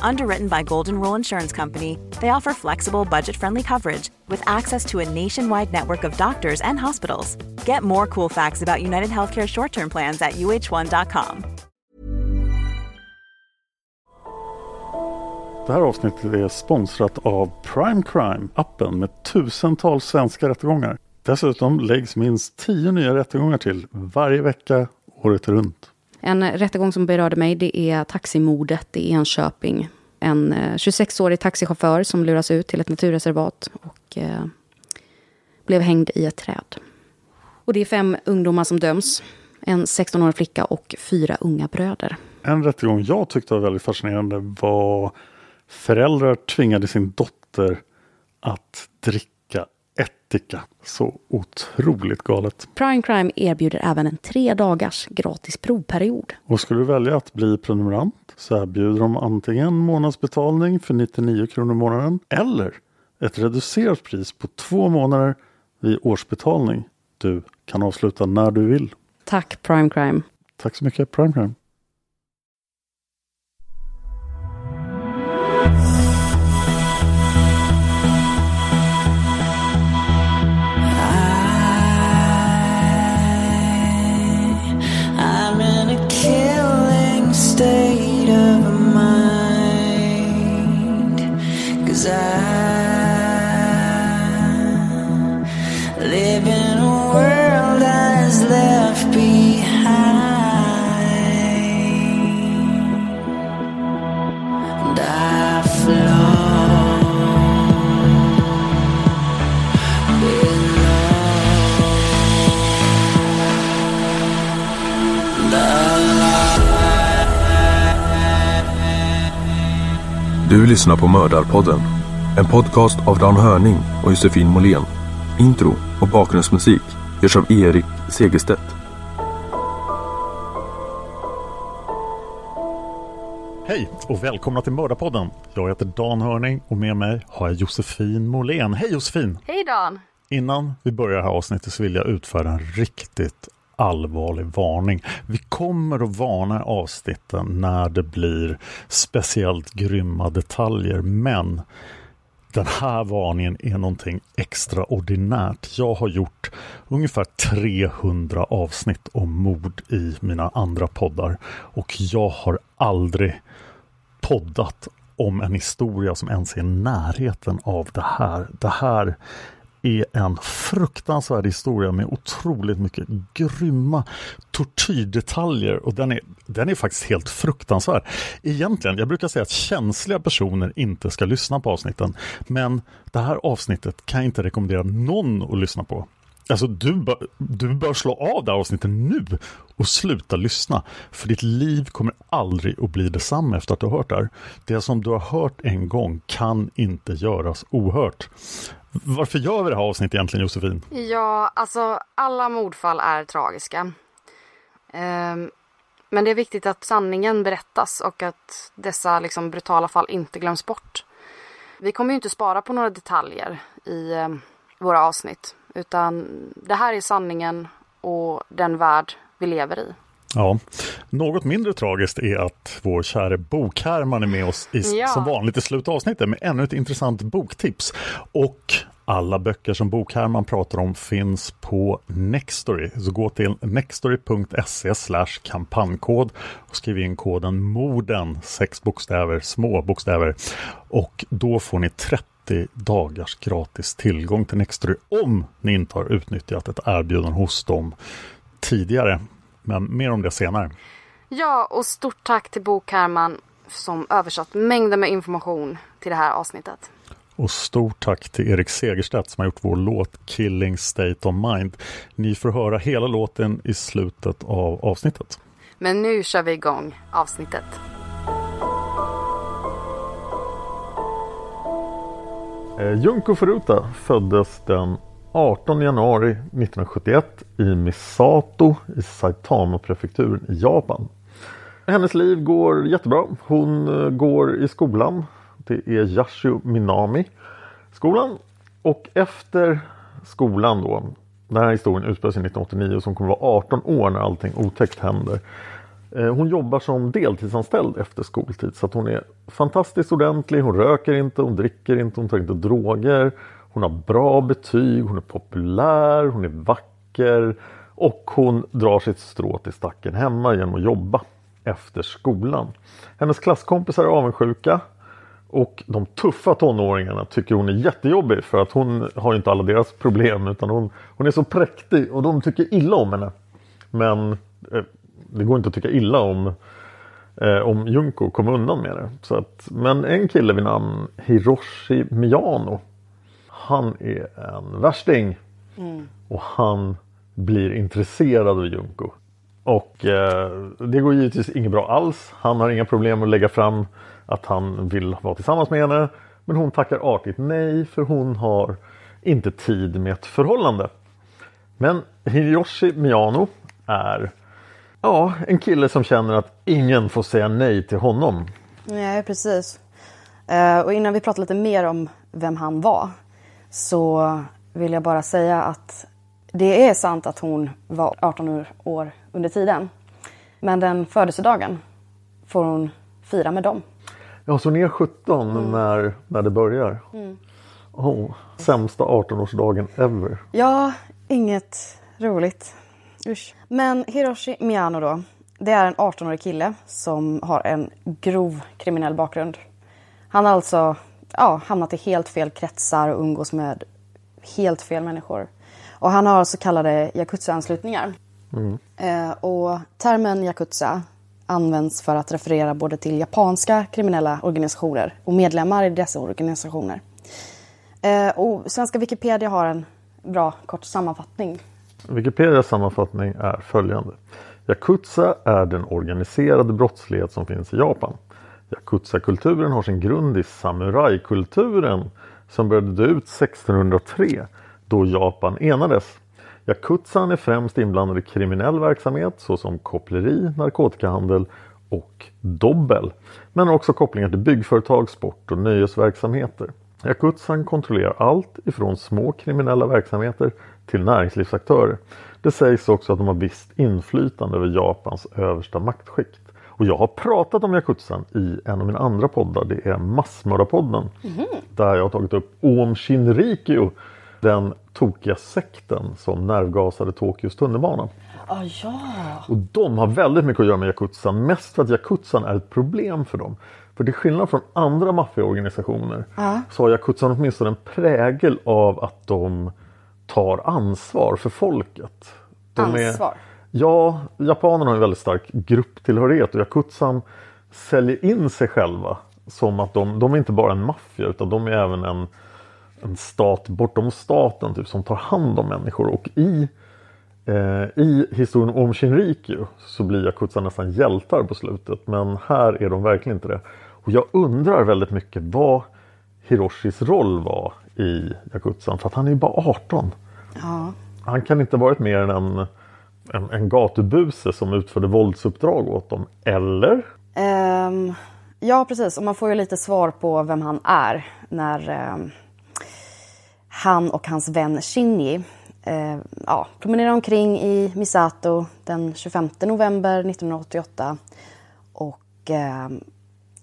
Underwritten by Golden Rule Insurance Company, they offer flexible, budget-friendly coverage with access to a nationwide network of doctors and hospitals. Get more cool facts about United Healthcare short-term plans at uh1.com. Det här avsnittet är sponsrat av Prime Crime, appen med tusentals svenska rättegångar. Dessutom läggs minst tio nya rättegångar till varje vecka året runt. En rättegång som berörde mig det är taximordet i Enköping. En eh, 26-årig taxichaufför som luras ut till ett naturreservat och eh, blev hängd i ett träd. Och det är fem ungdomar som döms. En 16-årig flicka och fyra unga bröder. En rättegång jag tyckte var väldigt fascinerande var föräldrar tvingade sin dotter att dricka ättika. Så otroligt galet. Prime Crime erbjuder även en tre dagars gratis provperiod. Och skulle du välja att bli prenumerant så erbjuder de antingen månadsbetalning för 99 kronor i månaden eller ett reducerat pris på två månader vid årsbetalning. Du kan avsluta när du vill. Tack Prime Crime. Tack så mycket Prime Crime. Lyssnar på Mördarpodden. En podcast av Dan Hörning och Josefin Måhlén. Intro och bakgrundsmusik görs av Erik Segerstedt. Hej och välkomna till Mördarpodden. Jag heter Dan Hörning och med mig har jag Josefin Måhlén. Hej Josefin! Hej Dan! Innan vi börjar det här avsnittet så vill jag utföra en riktigt allvarlig varning. Vi kommer att varna i avsnitten när det blir speciellt grymma detaljer men den här varningen är någonting extraordinärt. Jag har gjort ungefär 300 avsnitt om mord i mina andra poddar och jag har aldrig poddat om en historia som ens är i närheten av det här. Det här är en fruktansvärd historia med otroligt mycket grymma tortyrdetaljer och den är, den är faktiskt helt fruktansvärd. Egentligen, jag brukar säga att känsliga personer inte ska lyssna på avsnitten men det här avsnittet kan jag inte rekommendera någon att lyssna på. Alltså du, bör, du bör slå av det här avsnittet nu och sluta lyssna. För ditt liv kommer aldrig att bli detsamma efter att du har hört det här. Det som du har hört en gång kan inte göras ohört. Varför gör vi det här avsnittet egentligen Josefin? Ja, alltså alla mordfall är tragiska. Ehm, men det är viktigt att sanningen berättas och att dessa liksom, brutala fall inte glöms bort. Vi kommer ju inte spara på några detaljer i eh, våra avsnitt. Utan det här är sanningen och den värld vi lever i. Ja, något mindre tragiskt är att vår käre Bokherman är med oss i, Ja. som vanligt i slutet av avsnittet med ännu ett intressant boktips. Och alla böcker som Bokherman pratar om finns på Nextory. Så gå till nextory.se kampanjkod och skriv in koden MORDEN, sex bokstäver, små bokstäver. Och då får ni 30 dagars gratis tillgång till Nextory om ni inte har utnyttjat ett erbjudande hos dem tidigare. Men mer om det senare. Ja, och stort tack till Bo Kärman som översatt mängder med information till det här avsnittet. Och stort tack till Erik Segerstedt som har gjort vår låt Killing State of Mind. Ni får höra hela låten i slutet av avsnittet. Men nu kör vi igång avsnittet. Eh, Junko Furuta föddes den 18 januari 1971 i Misato i Saitama-prefekturen i Japan. Hennes liv går jättebra. Hon eh, går i skolan. Det är Yashio Minami skolan. Och efter skolan då, den här historien utspelar sig 1989 som kommer vara 18 år när allting otäckt händer. Eh, hon jobbar som deltidsanställd efter skoltid så att hon är fantastiskt ordentlig. Hon röker inte, hon dricker inte, hon tar inte droger. Hon har bra betyg, hon är populär, hon är vacker och hon drar sitt strå till stacken hemma genom att jobba efter skolan. Hennes klasskompisar är avundsjuka och de tuffa tonåringarna tycker hon är jättejobbig för att hon har inte alla deras problem utan hon, hon är så präktig och de tycker illa om henne. Men eh, det går inte att tycka illa om eh, om Junko kom undan med det. Så att, men en kille vid namn Hiroshi Miyano han är en värsting och han blir intresserad av Junko. Och eh, det går givetvis inget bra alls. Han har inga problem att lägga fram att han vill vara tillsammans med henne. Men hon tackar artigt nej för hon har inte tid med ett förhållande. Men Hiroshi Miyano är ja, en kille som känner att ingen får säga nej till honom. Nej, precis. Eh, och innan vi pratar lite mer om vem han var så vill jag bara säga att det är sant att hon var 18 år under tiden. Men den födelsedagen får hon fira med dem. Ja, så hon är 17 när, när det börjar. Oh, sämsta 18-årsdagen ever. Ja, inget roligt. Usch. Men Hiroshi Miyano då. Det är en 18-årig kille som har en grov kriminell bakgrund. Han har alltså ja, hamnat i helt fel kretsar och umgås med helt fel människor. Och han har så kallade yakuza-anslutningar. Eh, och termen yakuza används för att referera både till japanska kriminella organisationer och medlemmar i dessa organisationer. Eh, och svenska Wikipedia har en bra kort sammanfattning. Wikipedias sammanfattning är följande. Yakuza är den organiserade brottslighet som finns i Japan. Yakuza-kulturen har sin grund i samurajkulturen som började dö ut 1603 då Japan enades. Yakuzan är främst inblandad i kriminell verksamhet såsom koppleri, narkotikahandel och dobbel. Men har också kopplingar till byggföretag, sport och nöjesverksamheter. Yakuzan kontrollerar allt ifrån små kriminella verksamheter till näringslivsaktörer. Det sägs också att de har visst inflytande över Japans översta maktskikt. Och jag har pratat om Yakuzan i en av mina andra poddar. Det är Massmördarpodden. Där jag har tagit upp Om Shinrikyo. Den tokiga sekten som nervgasade Tokyos tunnelbana. Ah, ja. Och de har väldigt mycket att göra med Yakuzan. Mest för att Yakuzan är ett problem för dem. För till skillnad från andra maffiaorganisationer så har Yakuzan åtminstone en prägel av att de tar ansvar för folket. De Ansvar? Ja, japanerna har en väldigt stark grupptillhörighet och Yakuzan säljer in sig själva som att de, de är inte bara en maffia utan de är även en, en stat bortom staten typ, som tar hand om människor. Och i, eh, i historien om Shinrikyo så blir Yakuza nästan hjältar på slutet. Men här är de verkligen inte det. Och jag undrar väldigt mycket vad Hiroshis roll var i Yakuzan. För att han är ju bara 18. Ja. Han kan inte varit mer än en, en, en gatubuse som utförde våldsuppdrag åt dem. Eller? Ehm, ja, precis. Och man får ju lite svar på vem han är när ehm, han och hans vän Shinji eh, ja, promenerar omkring i Misato den 25 november 1988. Och ehm,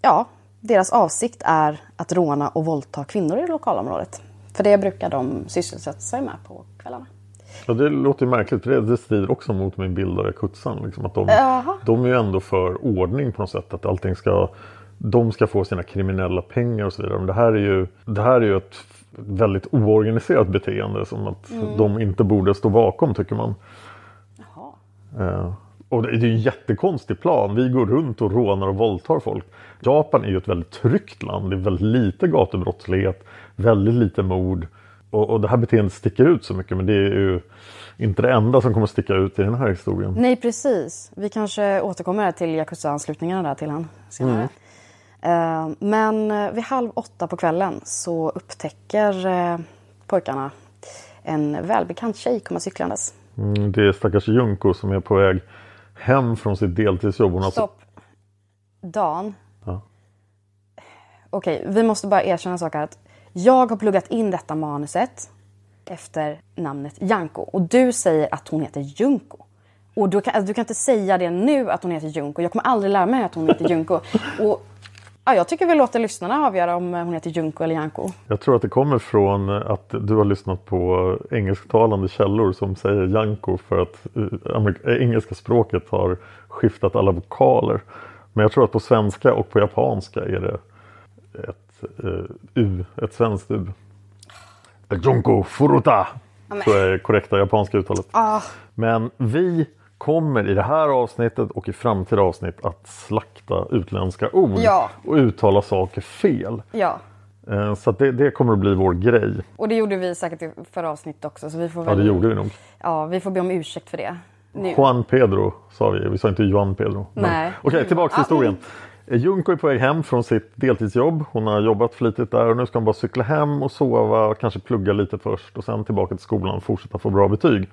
ja, deras avsikt är att råna och våldta kvinnor i lokalområdet. För det brukar de sysselsätta sig med på kvällarna. Ja, det låter ju märkligt för det, det strider också mot min bild av Yakuzan. Liksom, att de, Jaha. de är ju ändå för ordning på något sätt. Att allting ska de ska få sina kriminella pengar och så vidare. Men det här är ju, det här är ju ett väldigt oorganiserat beteende som att de inte borde stå bakom tycker man. Eh, och det är ju en jättekonstig plan. Vi går runt och rånar och våldtar folk. Japan är ju ett väldigt tryggt land. Det är väldigt lite gatubrottslighet, väldigt lite mord. Och, och det här beteendet sticker ut så mycket men det är ju inte det enda som kommer sticka ut i den här historien. Nej, precis. Vi kanske återkommer till Yakuza-anslutningarna där till han senare. Eh, men eh, vid halv åtta på kvällen så upptäcker eh, pojkarna en välbekant tjej komma cyklandes. Mm, det är stackars Junko som är på väg hem från sitt deltidsjobb. Hon Stopp. Dan. Ja. Okej, vi måste bara erkänna en sak här. Att jag har pluggat in detta manuset efter namnet Janko. Och du säger att hon heter Junko. Och du kan, alltså, du kan inte säga det nu att hon heter Junko. Jag kommer aldrig lära mig att hon heter Junko. Och, ja, jag tycker vi låter lyssnarna avgöra om hon heter Junko eller Janko. Jag tror att det kommer från att du har lyssnat på engelsktalande källor som säger Janko för att eh, eh, engelska språket har skiftat alla vokaler. Men jag tror att på svenska och på japanska är det ett eh, U, ett svenskt U. Junko Furuta! Så är det korrekta japanska uttalet. Men vi kommer i det här avsnittet och i framtida avsnitt att slakta utländska ord Ja. och uttala saker fel. Ja, Eh, Så det, det kommer att bli vår grej. och det gjorde vi säkert i förra avsnittet också. Så vi får Ja, väl, det gjorde vi nog. Ja, vi får be om ursäkt för det. Nu. Juan Pedro sa vi, vi sa inte Juan Pedro. Nej. Okej, tillbaka till Ja, historien. Eh, Junko är på väg hem från sitt deltidsjobb. Hon har jobbat flitigt där och nu ska hon bara cykla hem och sova, kanske plugga lite först och sen tillbaka till skolan och fortsätta få bra betyg.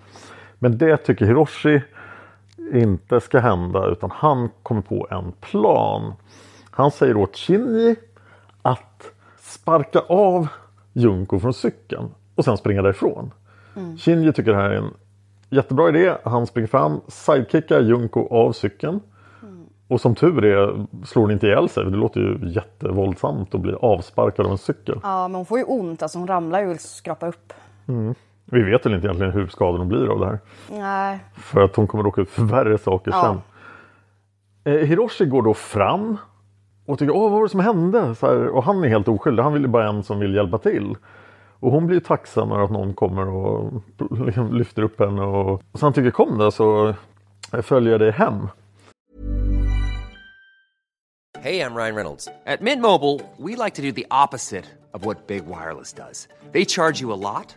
Men det tycker Hiroshi inte ska hända utan han kommer på en plan. Han säger åt Shinji att sparka av Junko från cykeln och sen springa därifrån. Shinji tycker det här är en jättebra idé. Han springer fram, sidekickar Junko av cykeln. Och som tur är slår hon inte ihjäl sig. Det låter ju jättevåldsamt att bli avsparkad av en cykel. Ja, men hon får ju ont. Alltså hon ramlar ju och skrapar upp. Vi vet väl inte egentligen hur skadorna blir av det här. Nej. För att hon kommer råka ut för värre saker Ja. sen. Eh, Hiroshi går då fram och tycker åh vad var det som hände? Så här, och han är helt oskyldig. Han vill ju bara en som vill hjälpa till. Och hon blir tacksam över att någon kommer och liksom lyfter upp henne. Och, och så han tycker kom då så följer jag dig hem. Hey, I'm Ryan Reynolds. At Mint Mobile, we like to do the opposite of what Big Wireless does. They charge you a lot,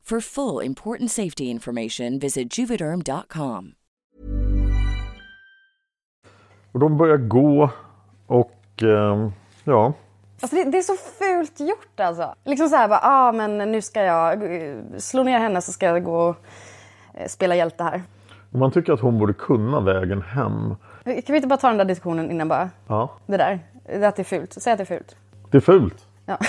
For full important safety information, visit juvederm.com. Och de börjar gå och eh, ja, Alltså det, det är så fult gjort alltså. Liksom så här bara, ah men nu ska jag eh, slå ner henne så ska jag gå och eh, spela hjälte här. man tycker att hon borde kunna vägen hem. Kan vi inte bara ta den där diskussionen innan bara? Ja, Det där. Det att det är fult. Säg att det är fult. det är fult. Ja.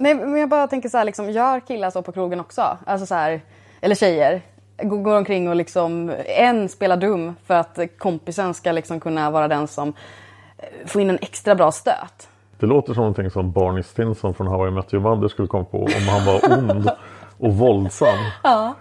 Nej men jag bara tänker så här, liksom, gör killar så på krogen också? Alltså så här, eller tjejer. Går, går omkring och liksom en spelar dum för att kompisen ska liksom kunna vara den som eh, får in en extra bra stöt. Det låter som någonting som Barney Stinson från How I Met Your Mother skulle komma på om han var ond och våldsam. Ja.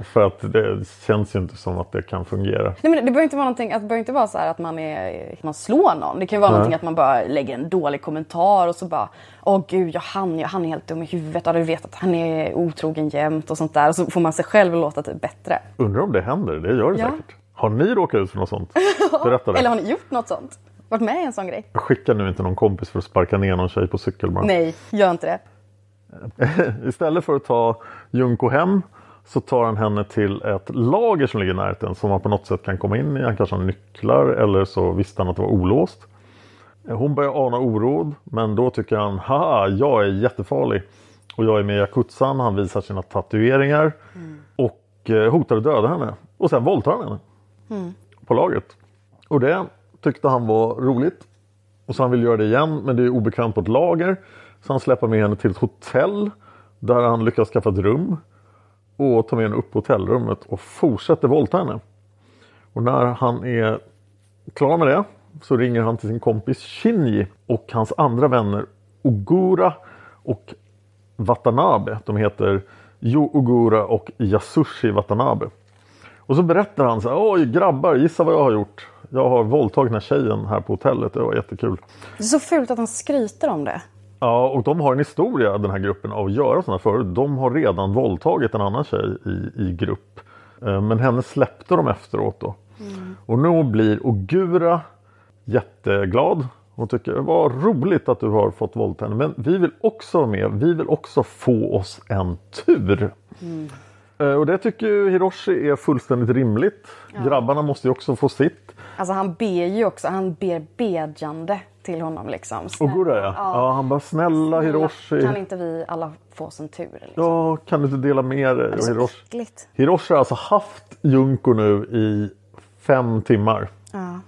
För att det känns ju inte som att det kan fungera. Nej, men det behöver inte vara någonting, att det inte vara så att man, är, man slår någon. Det kan ju vara Nej. någonting att man bara lägger en dålig kommentar och så bara Åh gud, ja, han, ja, han är helt dum i huvudet. Ja, du vet att han är otrogen jämt och sånt där. Och så får man sig själv låta typ bättre. Undrar om det händer? Det gör det Ja. säkert. Har ni råkat ut för något sånt? Berätta det. Eller har ni gjort något sånt? Varit med i en sån grej? Skicka nu inte någon kompis för att sparka ner någon tjej på cykel bara. Nej, gör inte det. Istället för att ta Junko hem så tar han henne till ett lager som ligger i närheten som han på något sätt kan komma in i. Han kanske har nycklar eller så visste han att det var olåst. Hon börjar ana oråd men då tycker han haha jag är jättefarlig och jag är med i Yakutsan. Han visar sina tatueringar och eh, hotar att döda henne. Och sen våldtar han henne på lagret. Och det tyckte han var roligt. Och så han vill göra det igen men det är obekvämt på ett lager. Så han släpper med henne till ett hotell där han lyckas skaffa ett rum. Och tar med henne upp på hotellrummet och fortsätter våldta henne. Och när han är klar med det så ringer han till sin kompis Shinji och hans andra vänner Ogura och Watanabe. De heter Jo Ogura och Yasushi Watanabe. Och så berättar han så här, oj grabbar gissa vad jag har gjort. Jag har våldtagit den här tjejen här på hotellet, det var jättekul. Det är så fult att han skryter om det. Ja, och de har en historia den här gruppen av att göra sådana förut. De har redan våldtagit en annan tjej i, i grupp. Eh, Men henne släppte de efteråt då. Och nu blir Ogura jätteglad. Hon tycker vad roligt att du har fått våldta henne. Men vi vill också vara med. Vi vill också få oss en tur. Eh, Och det tycker ju Hiroshi är fullständigt rimligt. Grabbarna måste ju också få sitt. Alltså han ber ju också, han ber bedjande till honom liksom. Snälla, Ogura ja. ja. Han bara snälla Hiroshi. Kan inte vi alla få en tur? Liksom? Ja, kan du inte dela med dig? Det är Och så Hiroshi. äckligt. Hiroshi har alltså haft Junko nu i fem timmar. Ja.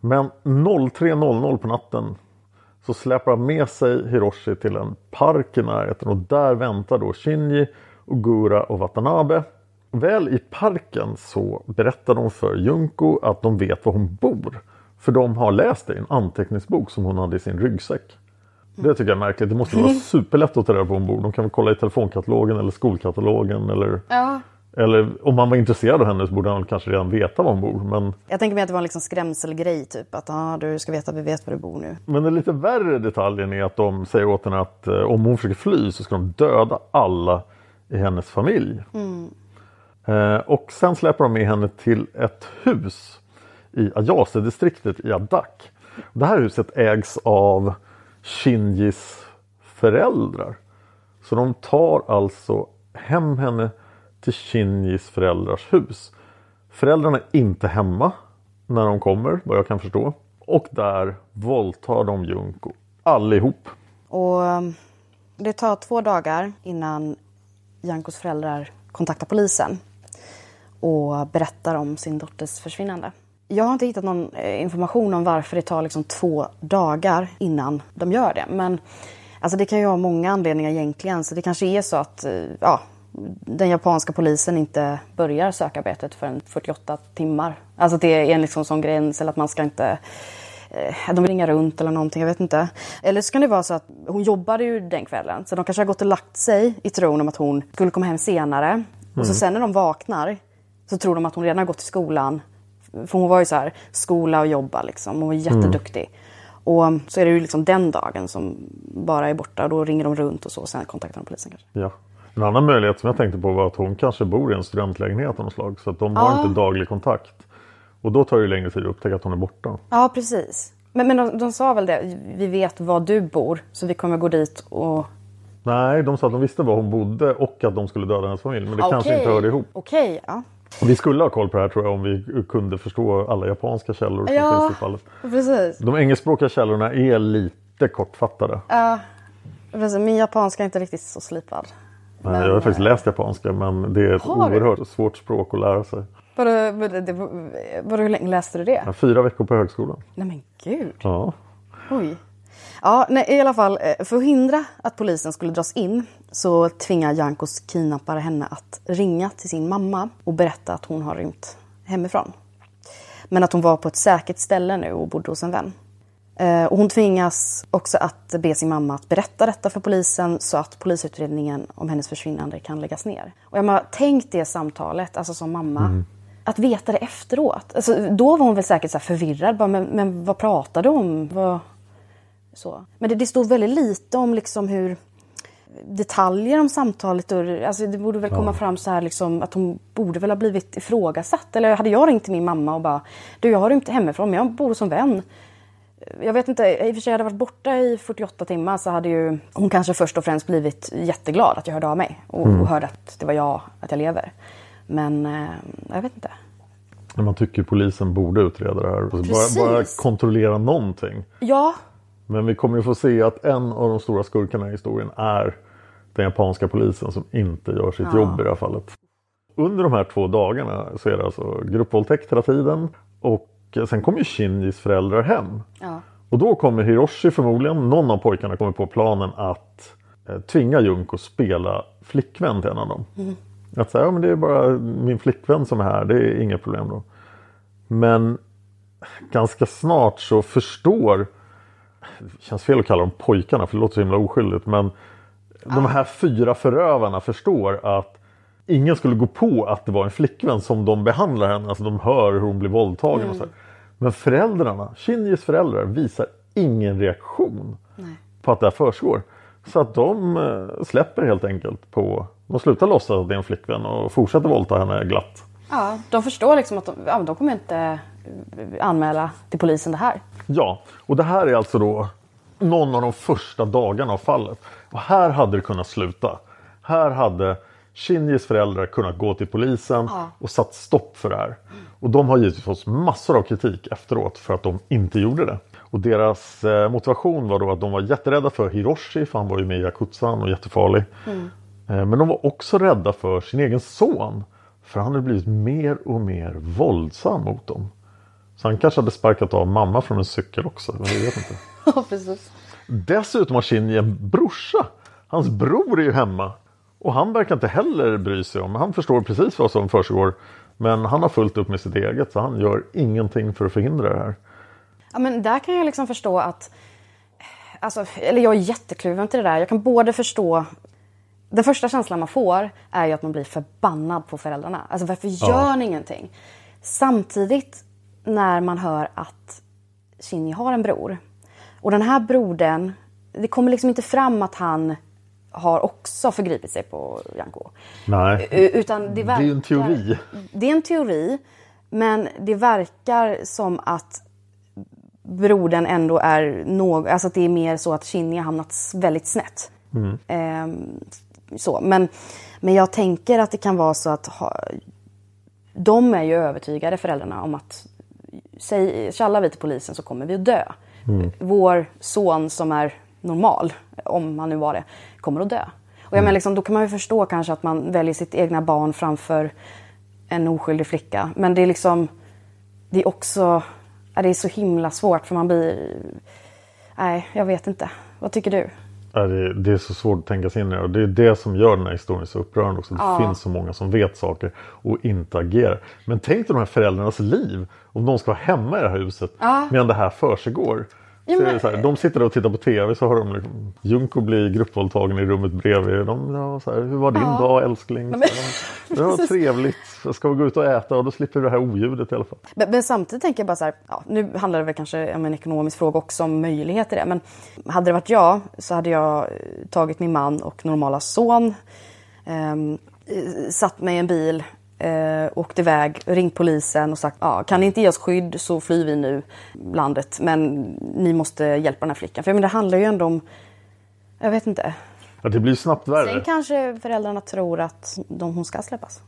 Men 03.00 på natten så släpar han med sig Hiroshi till en park i närheten och där väntar då Shinji, Ogura och Watanabe. Väl i parken så berättar de för Junko att de vet var hon bor. För de har läst det i en anteckningsbok som hon hade i sin ryggsäck. Det tycker jag är märkligt. Det måste vara superlätt att ta reda på bor. De kan väl kolla i telefonkatalogen eller skolkatalogen eller Ja. eller om man var intresserad av henne så borde han kanske redan veta var hon bor. Men, Jag tänker mig att det var en liksom skrämselgrej typ. Att ah, du ska veta att vi vet var du bor nu. men den lite värre detaljen är att de säger åt henne att eh, om hon försöker fly så ska de döda alla i hennes familj. Eh, och sen släpper de med henne till ett hus i Ayase-distriktet i Adak. Det här huset ägs av Shinjis föräldrar. Så de tar alltså hem henne till Shinjis föräldrars hus. Föräldrarna är inte hemma när de kommer, vad jag kan förstå. Och där våldtar de Junko allihop. Och um, det tar två dagar innan Jankos föräldrar kontaktar polisen och berättar om sin dotters försvinnande. Jag har inte hittat någon eh, information om varför det tar liksom två dagar innan de gör det. Men alltså det kan ju ha många anledningar egentligen. Så det kanske är så att eh, ja, den japanska polisen inte börjar sökarbetet förrän 48 timmar. Alltså att det är en liksom sån gräns eller att man ska inte de vill ringa runt eller någonting, jag vet inte. Eller så kan det vara så att hon jobbade ju den kvällen så de kanske har gått och lagt sig i tron om att hon skulle komma hem senare. Och så sen när de vaknar så tror de att hon redan har gått till skolan. För hon var ju så här, skola och jobba liksom. Hon var jätteduktig. Och så är det ju liksom den dagen som bara är borta. Då ringer de runt och så och sen kontaktar de polisen kanske. Ja. En annan möjlighet som jag tänkte på var att hon kanske bor i en studentlägenhet av något slag. Så att de har Ja. inte daglig kontakt. Och då tar det längre tid att upptäcka att hon är borta. Ja, precis. Men, men de, de sa väl det, vi vet var du bor så vi kommer gå dit och... Nej, de sa att de visste var hon bodde och att de skulle döda hennes familj. Men det kanske Okej. inte hörde ihop. Okej, ja. Vi skulle ha koll på det här tror jag om vi kunde förstå alla japanska källor som Ja. finns i fallet. Precis. De engelskspråkiga källorna är lite kortfattade. Ja, precis. Min japanska är inte riktigt så slipad. Nej, jag har faktiskt läst japanska men det är ett Har du? oerhört svårt språk att lära sig. Vadå, vadå, hur länge läste du det? Har fyra veckor på högskolan. Nej men gud. Ja. Oj. Ja, nej, i alla fall eh, för att hindra att polisen skulle dras in så tvingar Jankos kidnappare henne att ringa till sin mamma och berätta att hon har rymt hemifrån. Men att hon var på ett säkert ställe nu och bodde hos en vän. Eh, Och hon tvingas också att be sin mamma att berätta detta för polisen så att polisutredningen om hennes försvinnande kan läggas ner. Och jag menar, tänk det samtalet, alltså som mamma. Att veta det efteråt. Alltså, då var hon väl säkert så här förvirrad. Bara, men, men vad pratade du om? Vad... Så. Men det, det stod väldigt lite om liksom hur detaljer om samtalet. Och, alltså det borde väl komma fram så här liksom, att hon borde väl ha blivit ifrågasatt. Eller hade jag ringt till min mamma och bara du jag har rymt hemifrån men jag bor som vän. Jag vet inte, i och för sig hade jag varit borta i 48 timmar så hade ju hon kanske först och främst blivit jätteglad att jag hörde av mig och, och hörde att det var jag, att jag lever. Men eh, jag vet inte. Men Man tycker polisen borde utreda det här. Alltså Precis. Bara, bara kontrollera någonting. Ja, Men vi kommer ju få se att en av de stora skurkarna i historien är den japanska polisen som inte gör sitt Ja. jobb i det här fallet. Under de här två dagarna så är det alltså gruppvåldtäkt hela tiden och sen kommer ju Shinjis föräldrar hem. ja. Och då kommer Hiroshi förmodligen, någon av pojkarna kommer på planen att eh, tvinga Junko spela flickvän till en av dem. Att säga, ja men det är bara min flickvän som är här, det är inga problem då. Men ganska snart så förstår, det känns fel att kalla dem pojkarna för det låter så himla oskyldigt, men de här fyra förövarna förstår att ingen skulle gå på att det var en flickvän som de behandlar henne. Alltså de hör hur hon blir våldtagen och så. här. Men föräldrarna, Shinjis föräldrar visar ingen reaktion på att det här försiggår. Så att de eh, släpper helt enkelt på, de slutar låtsas att det är en flickvän och fortsätter våldta henne glatt. ja, de förstår liksom att de, ja, de kommer inte eh, anmäla till polisen det här. Ja, och det här är alltså då någon av de första dagarna av fallet. Och här hade det kunnat sluta. Här hade Shinjis föräldrar kunnat gå till polisen och satt stopp för det här. Och de har givetvis fått massor av kritik efteråt för att de inte gjorde det. Och deras eh, motivation var då att de var jätterädda för Hiroshi, för han var ju med i Yakuzan och jättefarlig. Eh, men de var också rädda för sin egen son. För han hade blivit mer och mer våldsam mot dem. Så han kanske hade sparkat av mamma från en cykel också. Men jag vet inte. Ja, precis. Dessutom har Shinji en brorsa. Hans bror är ju hemma. Och han verkar inte heller bry sig om. Han förstår precis vad som försiggår. Men han har fullt upp med sitt eget. Så han gör ingenting för att förhindra det här. Ja, men där kan jag liksom förstå att... Alltså, eller jag är jättekluven till det där. Jag kan både förstå... Den första känslan man får är ju att man blir förbannad på föräldrarna. Alltså varför gör ni ingenting? Samtidigt när man hör att Shinji har en bror. Och den här brodern, det kommer liksom inte fram att han har också förgripit sig på Janko. Nej, Utan det, det verkar, är ju en teori. Det är en teori, men det verkar som att brodern ändå är något, alltså att det är mer så att Shinji har hamnat väldigt snett. Ehm, så. Men, men jag tänker att det kan vara så att ha, de är ju övertygade föräldrarna om att säg, kallar vi till polisen så kommer vi att dö. Vår son som är normal, om han nu var det, kommer att dö. Och jag menar, liksom, då kan man ju förstå kanske att man väljer sitt egna barn framför en oskyldig flicka. Men det är liksom, det är också, det är så himla svårt för man blir, nej jag vet inte. Vad tycker du? Ja, det, det är så svårt att tänka sig in i det. Och det är det som gör den här historien så upprörande också. Det finns så många som vet saker och inte agerar. Men tänk dig de här föräldrarnas liv. Om de ska vara hemma i det här huset medan det här försiggår. Är det så här, de sitter och tittar på TV så hör de liksom, Junko blir gruppvåldtagen i rummet bredvid. De, ja, så här, Hur var din dag älskling? De, det var trevligt. Ska vi gå ut och äta? Och då slipper vi det här oljudet i alla fall. Men, men samtidigt tänker jag bara så här, ja, nu handlar det väl kanske om en ekonomisk fråga också, om möjligheter i det. Men hade det varit jag så hade jag eh, tagit min man och normala son, eh, satt mig i en bil, eh, åkt iväg, ringt polisen och sagt ja, kan ni inte ge oss skydd så flyr vi nu landet. Men ni måste hjälpa den här flickan. För menar, det handlar ju ändå om, jag vet inte. Ja, det blir snabbt värre. Sen kanske föräldrarna tror att de, hon ska släppas.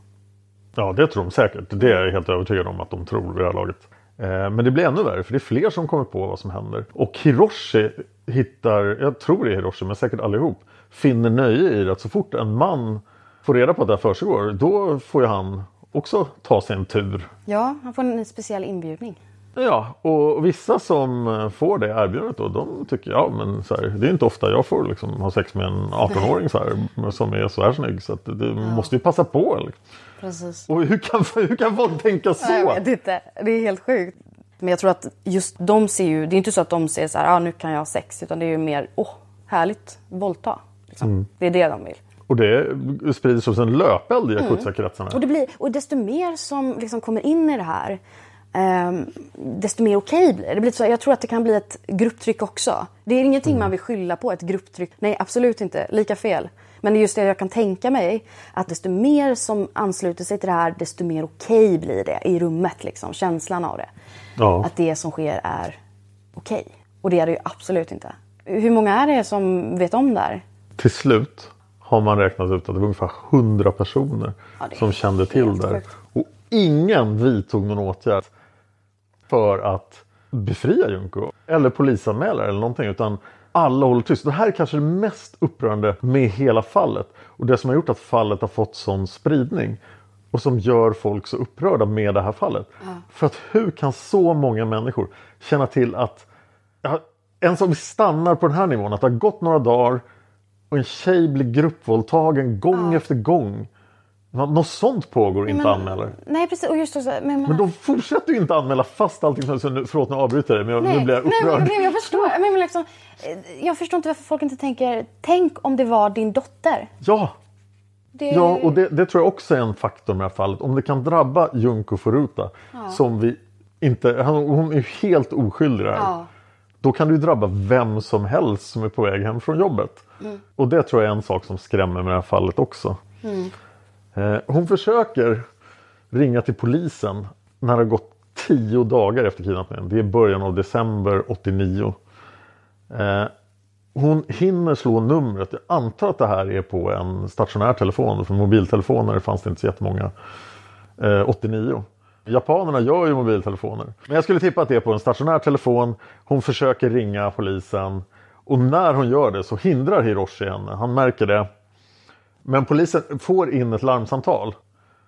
Ja, det tror de säkert. Det är jag helt övertygad om att de tror vid det här laget. Eh, Men det blir ännu värre för det är fler som kommer på vad som händer. Och Hiroshi hittar, jag tror det är Hiroshi, men säkert allihop, finner nöje i det att så fort en man får reda på att det här försiggår, då får ju han också ta sig en tur. Ja, han får en speciell inbjudning. Ja, och vissa som får det erbjudandet då, de tycker ja men så här, det är inte ofta jag får liksom, ha sex med en 18-åring så här, som är så här snygg. Så att det måste ju passa på. Liksom. Precis. Och hur kan, hur kan folk tänka så? Jag vet inte. Det är helt sjukt. Men jag tror att just de ser ju, det är inte så att de ser så här, ah, nu kan jag ha sex. Utan det är ju mer, åh, härligt, våldta. Liksom. Mm. Det är det de vill. Och det sprids som en löpeld i yakuza-kretsarna. Och, det blir, och desto mer som liksom kommer in i det här, ehm, desto mer okej blir det. Blir så, jag tror att det kan bli ett grupptryck också. Det är ingenting man vill skylla på, ett grupptryck. Nej, absolut inte. Lika fel. Men det är just det jag kan tänka mig, att desto mer som ansluter sig till det här, desto mer okej blir det i rummet. Liksom, känslan av det. Ja. Att det som sker är okej. Och det är det ju absolut inte. Hur många är det som vet om det här? Till slut har man räknat ut att det var ungefär 100 personer Ja, som kände till det. Och ingen vidtog någon åtgärd för att befria Junko. Eller polisanmäla eller någonting. Utan alla håller tyst. Det här är kanske det mest upprörande med hela fallet. Och det som har gjort att fallet har fått sån spridning. Och som gör folk så upprörda med det här fallet. För att hur kan så många människor känna till att ja, en som stannar på den här nivån. Att det har gått några dagar och en tjej blir gruppvåldtagen gång efter gång. Nå- Något sånt pågår inte men- anmäler. Nej precis, och just så, men, men, Men de fortsätter ju inte anmäla fast allting. Så nu, förlåt nu avbryter jag dig men jag, nu blir jag nej, upprörd. men, jag förstår. Men, liksom, eh, jag förstår inte varför folk inte tänker, tänk om det var din dotter. Ja, Det, ja och det, det tror jag också är en faktor med det här fallet. Om det kan drabba Junko Furuta som vi inte, han, hon är ju helt oskyldig här. Ja. Då kan ju drabba vem som helst som är på väg hem från jobbet. Mm. Och det tror jag är en sak som skrämmer med det här fallet också. Eh, hon försöker ringa till polisen när det har gått tio dagar efter kidnappningen. Det är början av december 89. Eh, hon hinner slå numret. Jag antar att det här är på en stationär telefon. För mobiltelefoner fanns det inte så jättemånga. Eh, 89. Japanerna gör ju mobiltelefoner. Men jag skulle tippa att det är på en stationär telefon. Hon försöker ringa polisen. Och när hon gör det så hindrar Hiroshi henne. Han märker det. Men polisen får in ett larmsamtal.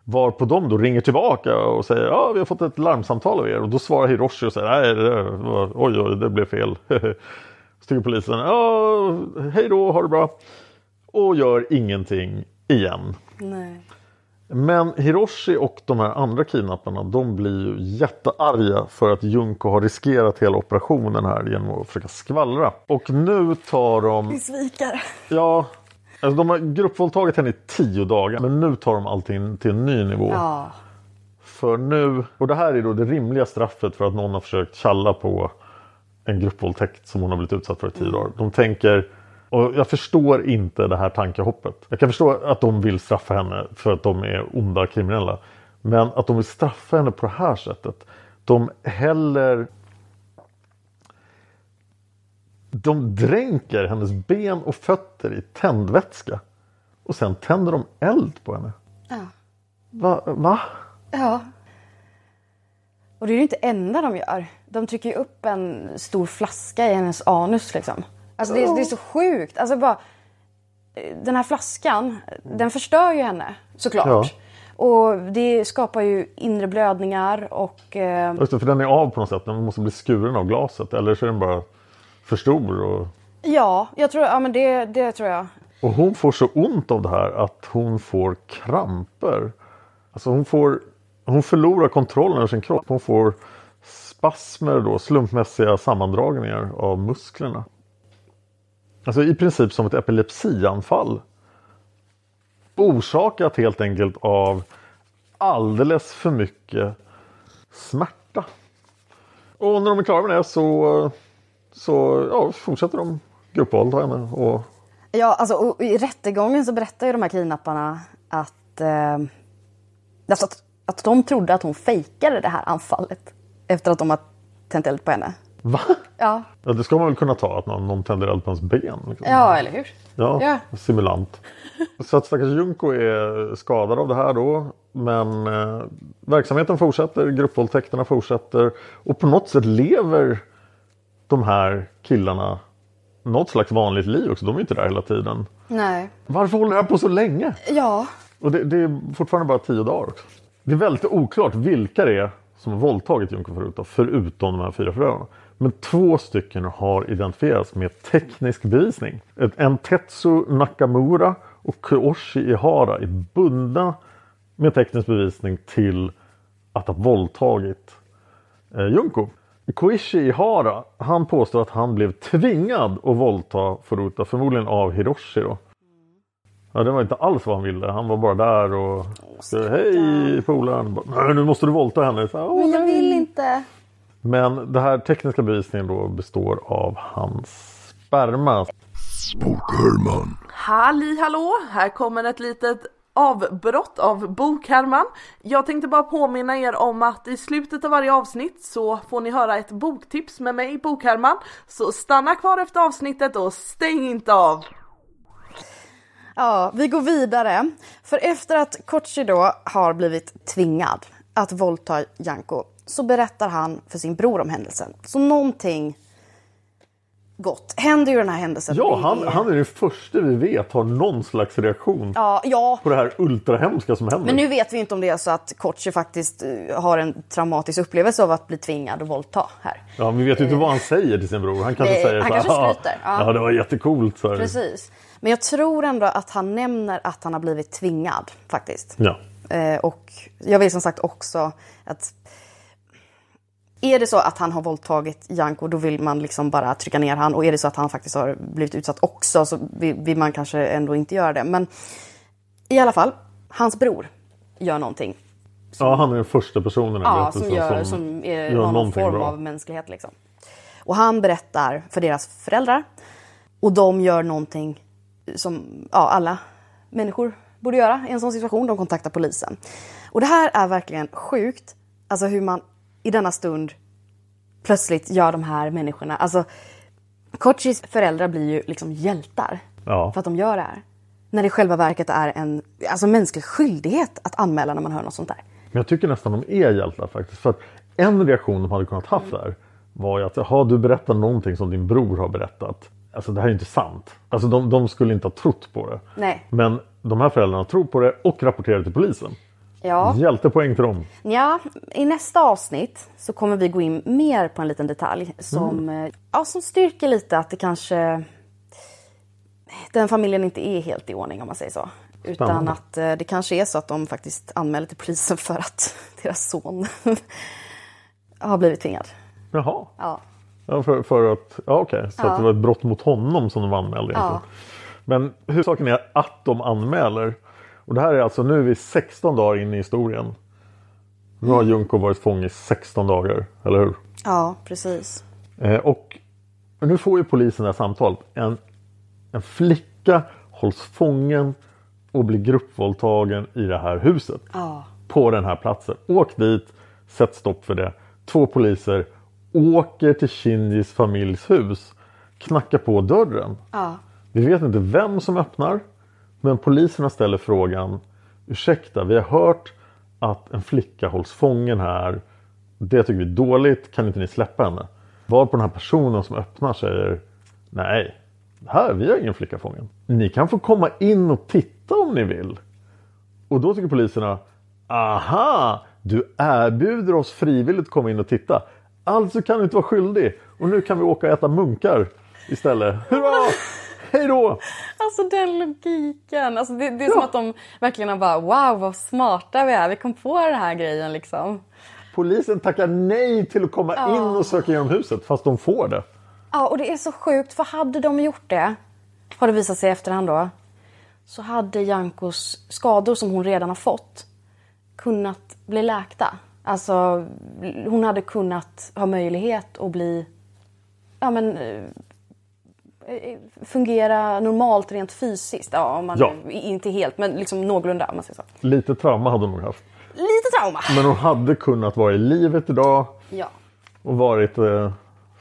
Varpå de då ringer tillbaka och säger ja vi har fått ett larmsamtal av er. Och då svarar Hiroshi och säger nej det var, oj oj det blev fel. Så tycker polisen ja hej då ha det bra. Och gör ingenting igen. Nej. Men Hiroshi och de här andra kidnapparna de blir ju jättearga för att Junko har riskerat hela operationen här genom att försöka skvallra. Och nu tar de... Svikare. Ja, alltså de har gruppvåldtagit henne i tio dagar men nu tar de allting till en ny nivå. Ja. För nu, och det här är då det rimliga straffet för att någon har försökt tjalla på en gruppvåldtäkt som hon har blivit utsatt för i tio dagar. De tänker, och jag förstår inte det här tankehoppet. Jag kan förstå att de vill straffa henne för att de är onda kriminella. Men att de vill straffa henne på det här sättet. De häller... De dränker hennes ben och fötter i tändvätska. Och sen tänder de eld på henne. Ja. Va? va? Ja. Och det är ju inte enda de gör. De trycker ju upp en stor flaska i hennes anus liksom. Alltså det är, det är så sjukt. Alltså bara, den här flaskan, den förstör ju henne såklart. Ja. Och det skapar ju inre blödningar och... Eh, Just det, för den är av på något sätt. Den måste bli skuren av glaset. Eller så är den bara för stor. Och, ja, jag tror, ja men det, det tror jag. och hon får så ont av det här att hon får kramper. Alltså hon får... Hon förlorar kontrollen över sin kropp. Hon får spasmer då, slumpmässiga sammandragningar av musklerna. Alltså i princip som ett epilepsianfall. Orsakat helt enkelt av alldeles för mycket smärta. Och när de är klara med det så, så ja, fortsätter de gruppvåldta henne. Och, Ja, alltså och i rättegången så berättar ju de här kidnapparna att, eh, alltså att, att de trodde att hon fejkade det här anfallet. Efter att de har tänt eld på henne va? Ja, Ja, det ska man väl kunna ta att någon, någon tänder eld på ens ben. Liksom. ja eller hur? Ja, Ja. simulant. Så att stackars Junko är skadad av det här då. Men eh, verksamheten fortsätter, gruppvåldtäkterna fortsätter. Och på något sätt lever de här killarna något slags vanligt liv också. De är inte där hela tiden. Nej. Varför håller det här på så länge? Ja, Och det, det är fortfarande bara tio dagar också. Det är väldigt oklart vilka det är som har våldtagit Junko Furuta förutom de här fyra förövarna. Men två stycken har identifierats med teknisk bevisning. En Tetsu Nakamura och Kyoshi Ihara är bundna med teknisk bevisning till att ha våldtagit eh, Junko. Koichi Ihara, han påstår att han blev tvingad att våldta Furuta, förmodligen av Hiroshi då. Ja, det var inte alls vad han ville. Han var bara där och hej polaren. Nu måste du våldta henne. Så, "Åh, Men jag nej." vill inte. Men det här tekniska bevisningen då består av hans sperma. Bok-Herman. Halli hallå! Här kommer ett litet avbrott av Bokhärman. Jag tänkte bara påminna er om att i slutet av varje avsnitt så får ni höra ett boktips med mig, Bokhärman. Så stanna kvar efter avsnittet och stäng inte av! Ja, vi går vidare. För efter att Kochi då har blivit tvingad att våldta Janko så berättar han för sin bror om händelsen. Så någonting gott händer ju den här händelsen. Ja, han, är- han är den första vi vet har någon slags reaktion Ja, ja, på det här ultrahemska som händer. men nu vet vi inte om det är så att Kochi faktiskt eh, har en traumatisk upplevelse av att bli tvingad att våldta här. Ja, vi vet ju inte vad han säger till sin bror. Han kanske Nej, säger han så kanske "Ah, skryter, ja. Ja, det var jättecoolt. Så här. Precis. Men jag tror ändå att han nämner att han har blivit tvingad faktiskt. Ja. Eh, och jag vill som sagt också att är det så att han har våldtagit Janko då vill man liksom bara trycka ner han och är det så att han faktiskt har blivit utsatt också så vill, man kanske ändå inte göra det. Men i alla fall, hans bror gör någonting. ja, han är den första personen i Ja, som gör, som är, gör någon form bra. av mänsklighet. Liksom. Och han berättar för deras föräldrar. Och de gör någonting som ja, alla människor borde göra i en sån situation. De kontaktar polisen. Och det här är verkligen sjukt. Alltså hur man i denna stund plötsligt gör de här människorna. Alltså Kochis föräldrar blir ju liksom hjältar Ja. för att de gör det här. När det i själva verket är en alltså, mänsklig skyldighet att anmäla när man hör något sånt där. Men jag tycker nästan de är hjältar faktiskt. För att en reaktion de hade kunnat haft där var ju att jaha, du berättar någonting som din bror har berättat. Alltså det här är inte sant. Alltså de, de skulle inte ha trott på det. Nej. Men de här föräldrarna tror på det och rapporterar till polisen. Ja. Hjältepoäng till dem. Ja, i nästa avsnitt så kommer vi gå in mer på en liten detalj som, eh, ja, som styrker lite att det kanske den familjen inte är helt i ordning om man säger så. Utan Spännande. att eh, det kanske är så att de faktiskt anmäler till polisen för att deras son har blivit tvingad. Jaha. Ja. Ja, för, för att, ja okej, så Ja. att det var ett brott mot honom som de anmälde. Ja. Men huvudsaken är att de anmäler. Och det här är alltså, nu är vi 16 dagar in i historien. Nu har Junko varit fånge i 16 dagar, eller hur? ja, precis. Eh, och nu får ju polisen det här samtalet. En, en flicka hålls fången och blir gruppvåldtagen i det här huset. Ja. På den här platsen. Åk dit, sätt stopp för det. Två poliser åker till Shinjis familjs hus, knackar på dörren. Ja. Vi vet inte vem som öppnar, men poliserna ställer frågan Ursäkta, vi har hört att en flicka hålls fången här. Det tycker vi är dåligt, kan inte ni släppa henne? Var på den här personen som öppnar säger Nej, här, vi har ingen flicka fången. Ni kan få komma in och titta om ni vill. Och då tycker poliserna Aha, du erbjuder oss frivilligt att komma in och titta. Alltså kan du inte vara skyldig. Och nu kan vi åka och äta munkar istället. Hurra! Hej då! Alltså den logiken. Alltså, det, det är som att de verkligen har bara wow vad smarta vi är. Vi kom på den här grejen liksom. Polisen tackar nej till att komma Ja. in och söka igenom huset fast de får det. Ja, och det är så sjukt för hade de gjort det, har det visat sig i efterhand då, så hade Jankos skador som hon redan har fått kunnat bli läkta. Alltså, hon hade kunnat ha möjlighet att bli, ja men, eh, fungera normalt rent fysiskt. Ja, om man, Ja. inte helt, men liksom någorlunda om man säger så. Lite trauma hade hon nog haft. Lite trauma. Men hon hade kunnat vara i livet idag Ja. och varit eh,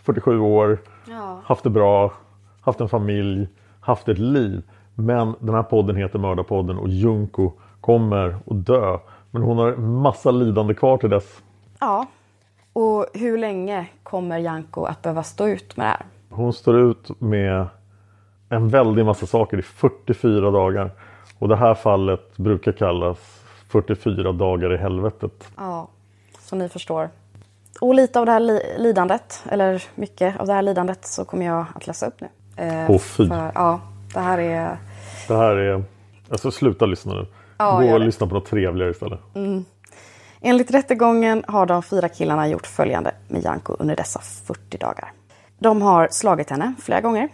47 år, Ja. haft det bra, haft en familj, haft ett liv. Men den här podden heter Mördarpodden och Junko kommer att dö. Men hon har massa lidande kvar till dess. Ja. Och hur länge kommer Janko att behöva stå ut med det här? Hon står ut med en väldig massa saker i 44 dagar. Och det här fallet brukar kallas 44 dagar i helvetet. Ja. som ni förstår. Och lite av det här li- lidandet, eller mycket av det här lidandet så kommer jag att läsa upp nu. Eh, Åh, fy. för, ja, det här är... Det här är... Alltså sluta lyssna nu. Ja, Gå och det. lyssna på något trevligare istället. Mm. Enligt rättegången har de fyra killarna gjort följande med Janko under dessa 40 dagar. De har slagit henne flera gånger.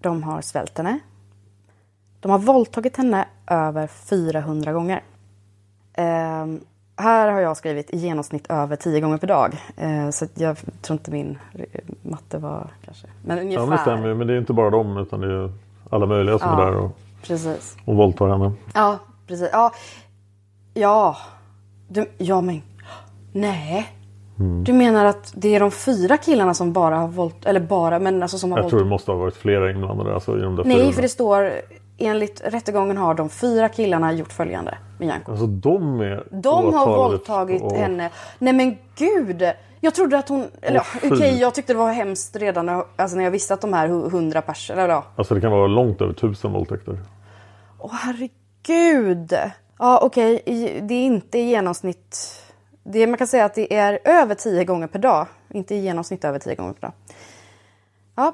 De har svält henne. De har våldtagit henne över 400 gånger. Ehm, här har jag skrivit i genomsnitt över 10 gånger per dag. Ehm, så jag tror inte min eh, matte var kanske... Men ungefär. Ja, det stämmer ju. Men det är inte bara dem utan det är alla möjliga som Ja. är där och, Precis. och våldtar henne. Ja, precis. Ja, ja. Du, ja men... Nej. Mm. Du menar att det är de fyra killarna som bara har våld... Eller bara, men alltså som har Jag tror det våld... måste ha varit flera inblandade. Alltså, i de där Nej, 400. för det står... Enligt rättegången har de fyra killarna gjort följande med Janko. Alltså de är De har våldtagit och- henne. Nej men gud! Jag trodde att hon... Eller Åh, okej, fy. jag tyckte det var hemskt redan när, alltså, när jag visste att de här hu- hundra personer... Eller ja. Alltså det kan vara långt över tusen våldtäkter. Åh herregud! Ja okej, i- det är inte i genomsnitt... Det, man kan säga att det är över tio gånger per dag. Inte i genomsnitt över tio gånger per dag. Ja,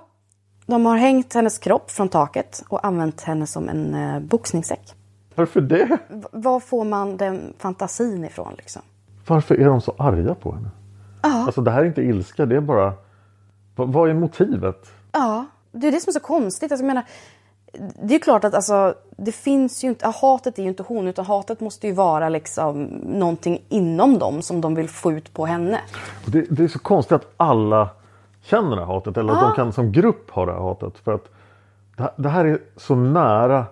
de har hängt hennes kropp från taket och använt henne som en eh, boxningssäck. Varför det? V- var får man den fantasin ifrån liksom? Varför är de så arga på henne? Ja. Alltså det här är inte ilska, det är bara... Vad, vad är motivet? Ja, det är det som är så konstigt. Alltså, jag menar, det är klart att alltså, det finns ju inte, ja, hatet är ju inte hon utan hatet måste ju vara liksom någonting inom dem som de vill få ut på henne. Det, det är så konstigt att alla känner det här hatet eller att Ja. de kan som grupp ha det här hatet. För att det, här- det här är så nära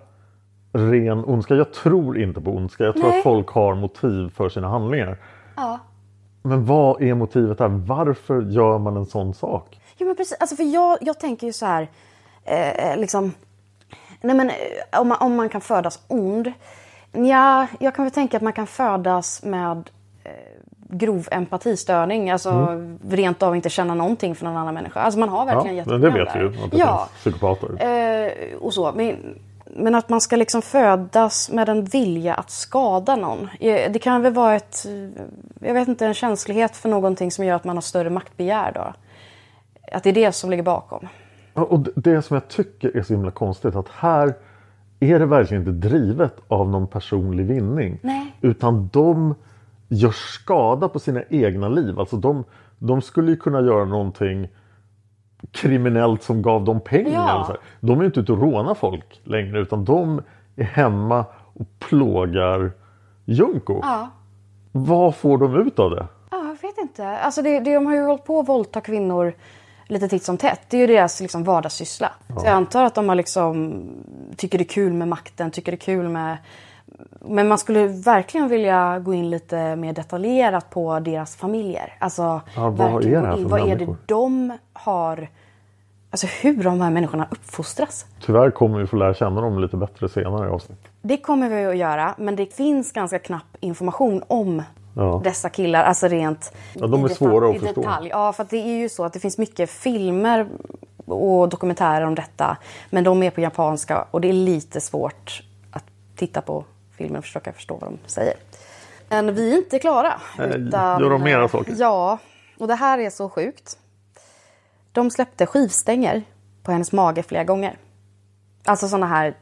ren ondska. Jag tror inte på ondska. Jag tror Nej. att folk har motiv för sina handlingar. Ja. Men vad är motivet här? Varför gör man en sån sak? Jo men precis, alltså för jag, jag tänker ju så här, eh, liksom, nej men eh, om man, om man kan födas ond. Ja, jag kan väl tänka att man kan födas med eh, grov empatistörning, alltså Mm. rent av inte känna någonting för någon annan människa. Alltså man har verkligen Ja, men det jätteproblem vet vi ju. Att det Ja, finns psykopater. eh, och så. Men, men att man ska liksom födas med en vilja att skada någon. Det kan väl vara ett, eh, jag vet inte, en känslighet för någonting som gör att man har större maktbegär då. Att det är det som ligger bakom. Och det- som jag tycker är så himla konstigt att här är det verkligen inte drivet av någon personlig vinning. Nej. Utan de gör skada på sina egna liv. Alltså de, de skulle ju kunna göra någonting kriminellt som gav dem pengar. Ja. De är ju inte ute och rånar folk längre utan de är hemma och plågar Junko. Ja. Vad får de ut av det? Ja, jag vet inte. Alltså det, det, de har ju hållit på att våldta kvinnor lite titt som tätt. Det är ju deras liksom vardagssyssla. Så jag antar att de har liksom, tycker det är kul med makten, tycker det är kul med... Men man skulle verkligen vilja gå in lite mer detaljerat på deras familjer. Alltså, Ja, vad är det här för Vad är det de har... Alltså hur de här människorna uppfostras. Tyvärr kommer vi få lära känna dem lite bättre senare i avsnitt. Det kommer vi att göra, men det finns ganska knapp information om Ja. dessa killar. Alltså rent Ja, de i är detalj- svåra att i förstå. Detalj. Ja, för det är ju så att det finns mycket filmer och dokumentärer om detta. Men de är på japanska och det är lite svårt att titta på filmen och försöka förstå vad de säger. Men vi är inte klara. Nej, utan, gör de mera saker? Ja, och det här är så sjukt. De släppte skivstänger på hennes mage flera gånger. Alltså såna här...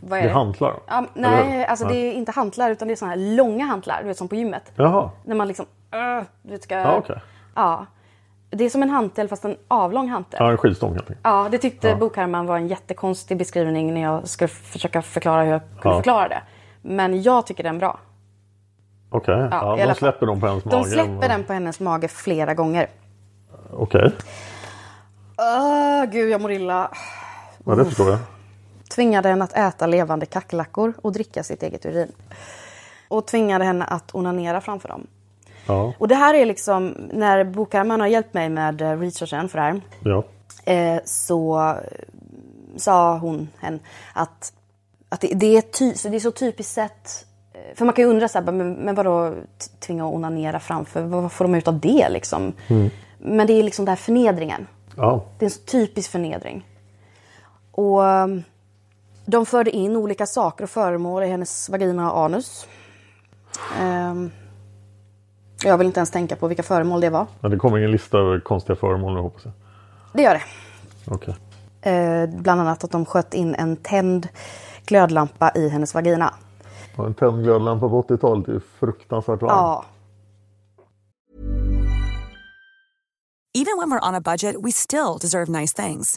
Vad är Det det? hantlar? Ja, nej, alltså det är inte hantlar utan det är såna här långa hantlar, du vet som på gymmet. Jaha. När man liksom... Uh, du vet, ska, Ja, okej. ja. Det är som en hantel fast en avlång hantel. Ja, en skivstång helt enkelt. Ja, det tyckte Ja. Bokharman var en jättekonstig beskrivning när jag skulle försöka förklara hur jag kunde Ja. förklara det. Men jag tycker den är bra. Okej, Ja, ja, alla de släpper dem på hennes mage. De släpper den på hennes mage flera gånger. Okej, Åh, gud, jag mår illa. ja, det förstår jag. Tvingade henne att äta levande kackerlackor och dricka sitt eget urin. Och tvingade henne att onanera framför dem. Ja, Och det här är liksom, när Bokharman har hjälpt mig med eh, researchen för det här. ja. eh, så sa hon hen att, att det, det, är ty, så det är så typiskt sett. eh, För man kan ju undra så här, men, men vadå tvinga att onanera framför, vad, vad får de ut av det liksom? Mm. Men det är liksom den här förnedringen. ja. Det är en så typisk förnedring. Och um, de förde in olika saker och föremål i hennes vagina och anus. Ehm, Jag vill inte ens tänka på vilka föremål det var. Men det kommer ingen lista över konstiga föremål nu hoppas jag. Det gör det. Okej. Eh, bland annat att de sköt in en tänd glödlampa i hennes vagina. Och en tänd glödlampa på 80-talet är fruktansvärt varm. Ja. Even when we're on a budget, we still deserve nice things.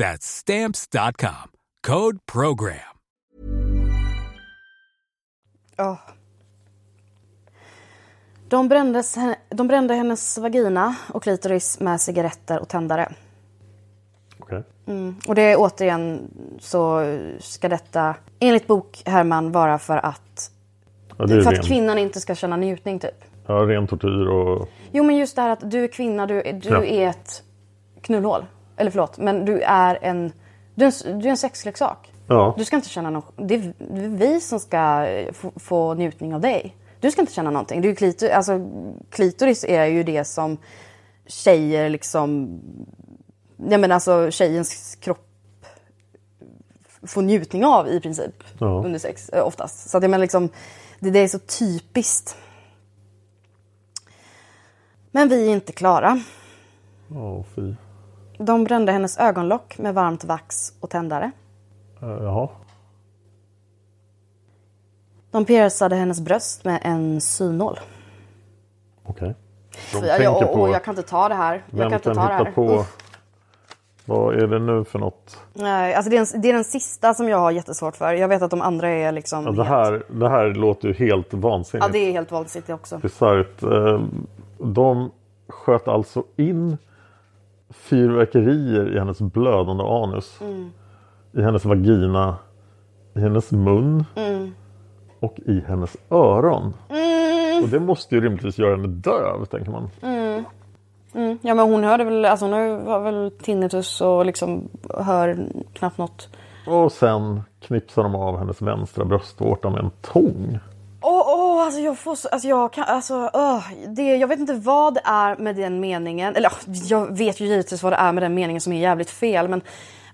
That's stamps.com. Code program. Åh. De, brändes, de brände hennes vagina och klitoris med cigaretter och tändare. Okej. Mm. Och det är återigen så ska detta enligt bok Herman vara för att, Ja, för att ren, kvinnan inte ska känna njutning typ. ja, ren tortyr och... Jo men just det här att du är kvinna, du, du Ja. är ett knullhål. Eller förlåt, men du är en, du är en, du är en sexleksak. Ja. Du ska inte känna något. Det är vi som ska eh, få, få njutning av dig. Du ska inte känna någonting. Det är ju klitoris, alltså, klitoris är ju det som tjejer liksom... Jag menar alltså tjejens kropp får njutning av i princip. Ja. Under sex eh, oftast. Så att jag menar liksom, det, det är så typiskt. Men vi är inte klara. Ja, fy. De brände hennes ögonlock med varmt vax och tändare. Eh, Jaha. De piercade hennes bröst med en synål. Okej. Fy, jag, på... jag kan inte ta det här. Jag Vem kan inte kan ta det hitta här. på... Uff. Vad är det nu för något? Nej, alltså det, är en, det är den sista som jag har jättesvårt för. Jag vet att de andra är liksom... Ja, det, här, det här låter ju helt vansinnigt. Ja, det är helt vansinnigt också. Bisarrt. Eh, De sköt alltså in fyrverkerier i hennes blödande anus. Mm. I hennes vagina. I hennes mun. Mm. Och i hennes öron. Mm. Och det måste ju rimligtvis göra henne döv, tänker man. Mm. Mm. Ja men hon hörde väl, alltså hon har väl tinnitus och liksom hör knappt något. Och sen knipsar de av hennes vänstra bröstvårta med en tång. Åh, alltså jag får så, alltså jag kan, alltså, öh, det, jag vet inte vad det är med den meningen. Eller ja, jag vet ju givetvis vad det är med den meningen som är jävligt fel. Men,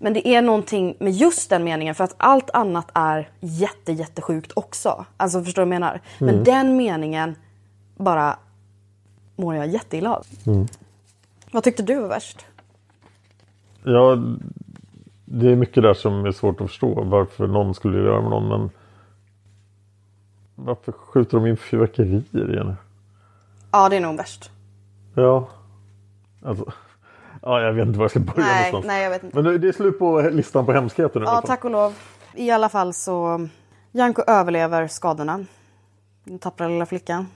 men det är någonting med just den meningen för att allt annat är jätte, jättesjukt också. Alltså förstår du vad jag menar? Men Mm. den meningen bara mår jag jätteilla av. Mm. Vad tyckte du var värst? Ja, det är mycket där som är svårt att förstå. Varför någon skulle göra med någon. Men varför skjuter de in fyrverkerier i henne? Ja, det är nog värst. Ja, alltså. Ja, jag vet inte var jag ska börja Nej, någonstans. nej, jag vet inte. Men nu- det är slut på listan på hemskheter nu. Ja, tack och lov. I alla fall så Janko överlever skadorna. Den tappra lilla flickan.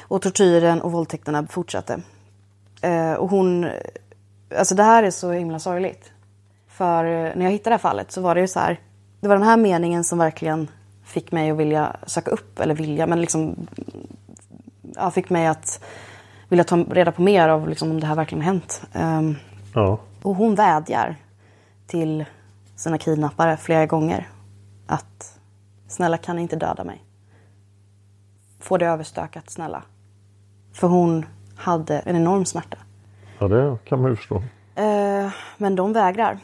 Och tortyren och våldtäkterna fortsatte. Eh, och hon... Alltså det här är så himla sorgligt. För eh, när jag hittade det här fallet så var det ju så här. Det var den här meningen som verkligen fick mig att vilja söka upp, eller vilja, men liksom... Ja, fick mig att vilja ta reda på mer av liksom, om det här verkligen har hänt. Ehm, Ja. och hon vädjar till sina kidnappare flera gånger att snälla kan ni inte döda mig? Få det överstökat snälla. För hon hade en enorm smärta. ja, det kan man ju förstå. Eh, men de vägrar.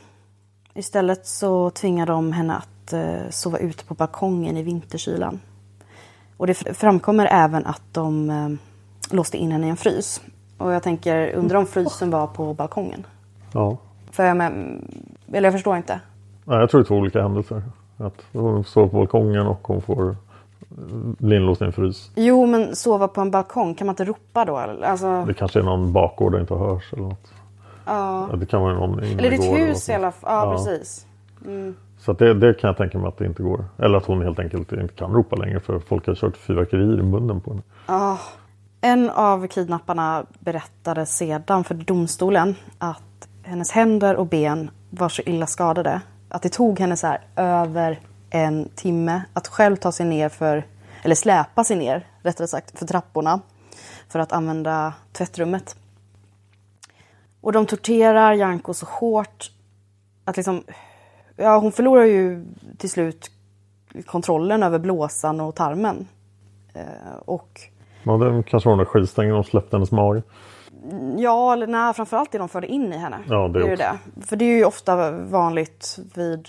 Istället så tvingar de henne att eh, sova ute på balkongen i vinterkylan. Och det fr- framkommer även att de eh, låste in henne i en frys. Och jag tänker, undrar om frysen var på balkongen? Ja. För jag, med, eller jag förstår inte. Nej, jag tror det är två olika händelser. Att hon står på balkongen och hon får eh, bli inlåst i en frys. Jo, men sova på en balkong, kan man inte ropa då? Alltså, Det kanske är någon bakgård där det inte hörs eller något. ja. Ja, Det kan vara någon Eller ditt hus i alla fall. Ja, precis. något. Så att det, det kan jag tänka mig att det inte går. Eller att hon helt enkelt inte kan ropa längre för folk har kört fyrverkerier i munnen på henne. Oh. En av kidnapparna berättade sedan för domstolen att hennes händer och ben var så illa skadade att det tog henne så här över en timme att själv ta sig ner för, eller släpa sig ner rättare sagt, för trapporna för att använda tvättrummet. Och de torterar Janko så hårt att liksom, ja hon förlorar ju till slut kontrollen över blåsan och tarmen. Eh, och Ja, det kanske var den där skivstängen de släppte hennes mage. Ja, eller nej, framförallt det de förde in i henne. Ja, det är ju det. För det är ju ofta vanligt vid...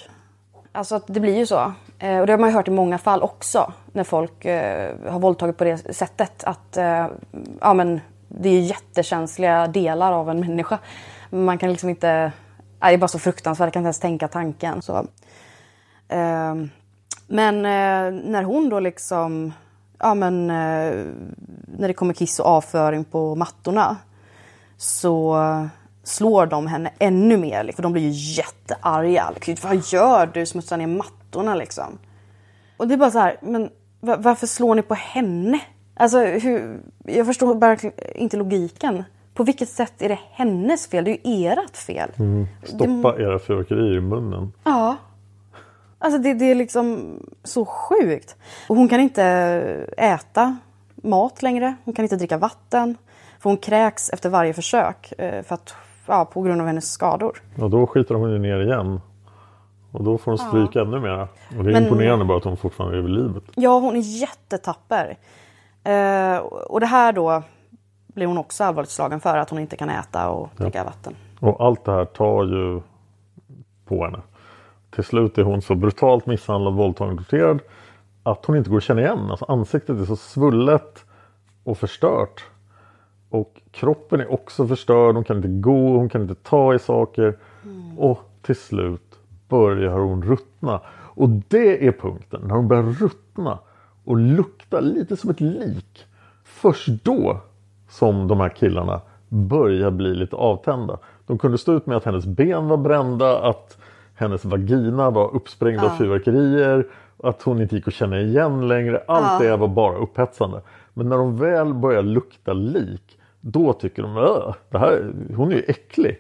Alltså att det blir ju så. Eh, och det har man ju hört i många fall också. När folk eh, har våldtagit på det sättet. Att eh, ja, men det är ju jättekänsliga delar av en människa. Man kan liksom inte... Nej, det är bara så fruktansvärt. Jag kan inte ens tänka tanken. Så. Eh, men eh, när hon då liksom... Ja men eh, när det kommer kiss och avföring på mattorna så slår de henne ännu mer. Liksom. För de blir ju jättearga. Liksom, Vad gör du? Smutsar ner mattorna liksom. Och det är bara så här, men varför slår ni på henne? Alltså, hur, jag förstår verkligen inte logiken. På vilket sätt är det hennes fel? Det är ju ert fel. Mm. Stoppa era fyrverkerier i munnen. Ja. Alltså det, det är liksom så sjukt. Och hon kan inte äta mat längre. Hon kan inte dricka vatten. För hon kräks efter varje försök. eh, För att, ja, på grund av hennes skador. Och då skiter de ju ner igen. Och då får hon stryka ännu mer. Och det är Men- imponerande bara att hon fortfarande är vid livet. Ja, hon är jättetapper. Eh, och det här då blir hon också allvarligt slagen för. Att hon inte kan äta och dricka vatten. Och allt det här tar ju på henne. Till slut är hon så brutalt misshandlad, våldtagen och torterad att hon inte går att känna igen. Alltså ansiktet är så svullet och förstört. Och kroppen är också förstörd. Hon kan inte gå, hon kan inte ta i saker. Och till slut börjar hon ruttna. Och det är punkten, när hon börjar ruttna och lukta lite som ett lik. Först då som de här killarna börjar bli lite avtända. De kunde stå ut med att hennes ben var brända, att hennes vagina var uppsprängd av Ja. fyrverkerier, att hon inte gick att känna igen längre. Allt Ja. det var bara upphetsande. Men när de väl börjar lukta lik, då tycker de "Åh, det här, hon är ju äcklig.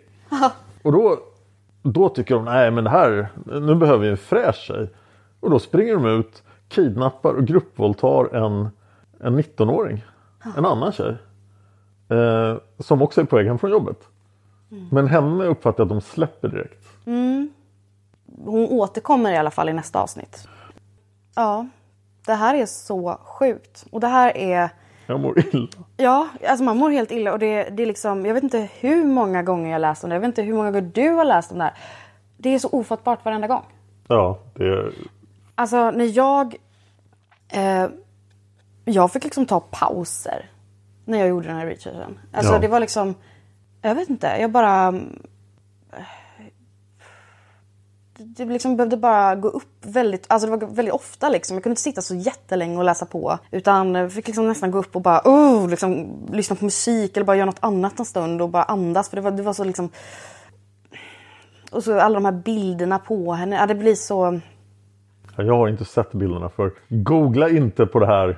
Och då, då tycker de, nej men det här, nu behöver vi en fräsch tjej. Och då springer de ut, kidnappar och gruppvåldtar en, en 19-åring. En annan tjej. Eh, som också är på väg hem från jobbet. Men henne uppfattar jag att de släpper direkt. Hon återkommer i alla fall i nästa avsnitt. Ja, det här är så sjukt. Och det här är... Jag mår illa. Ja, alltså man mår helt illa och det, det är liksom, jag vet inte hur många gånger jag läst om det. Jag vet inte hur många gånger du har läst om det här. Det är så ofattbart varenda gång. Ja, det är... Alltså när jag... Eh, jag fick liksom ta pauser när jag gjorde den här researchen. Alltså Ja. det var liksom... Jag vet inte, jag bara... Det liksom behövde bara gå upp väldigt, alltså det var väldigt ofta liksom. Jag kunde inte sitta så jättelänge och läsa på. Utan jag fick liksom nästan gå upp och bara oh, liksom, lyssna på musik eller bara göra något annat en stund och bara andas. För det var, det var så liksom... Och så alla de här bilderna på henne. Ja, det blir så... Ja, Jag har inte sett bilderna för googla inte på det här.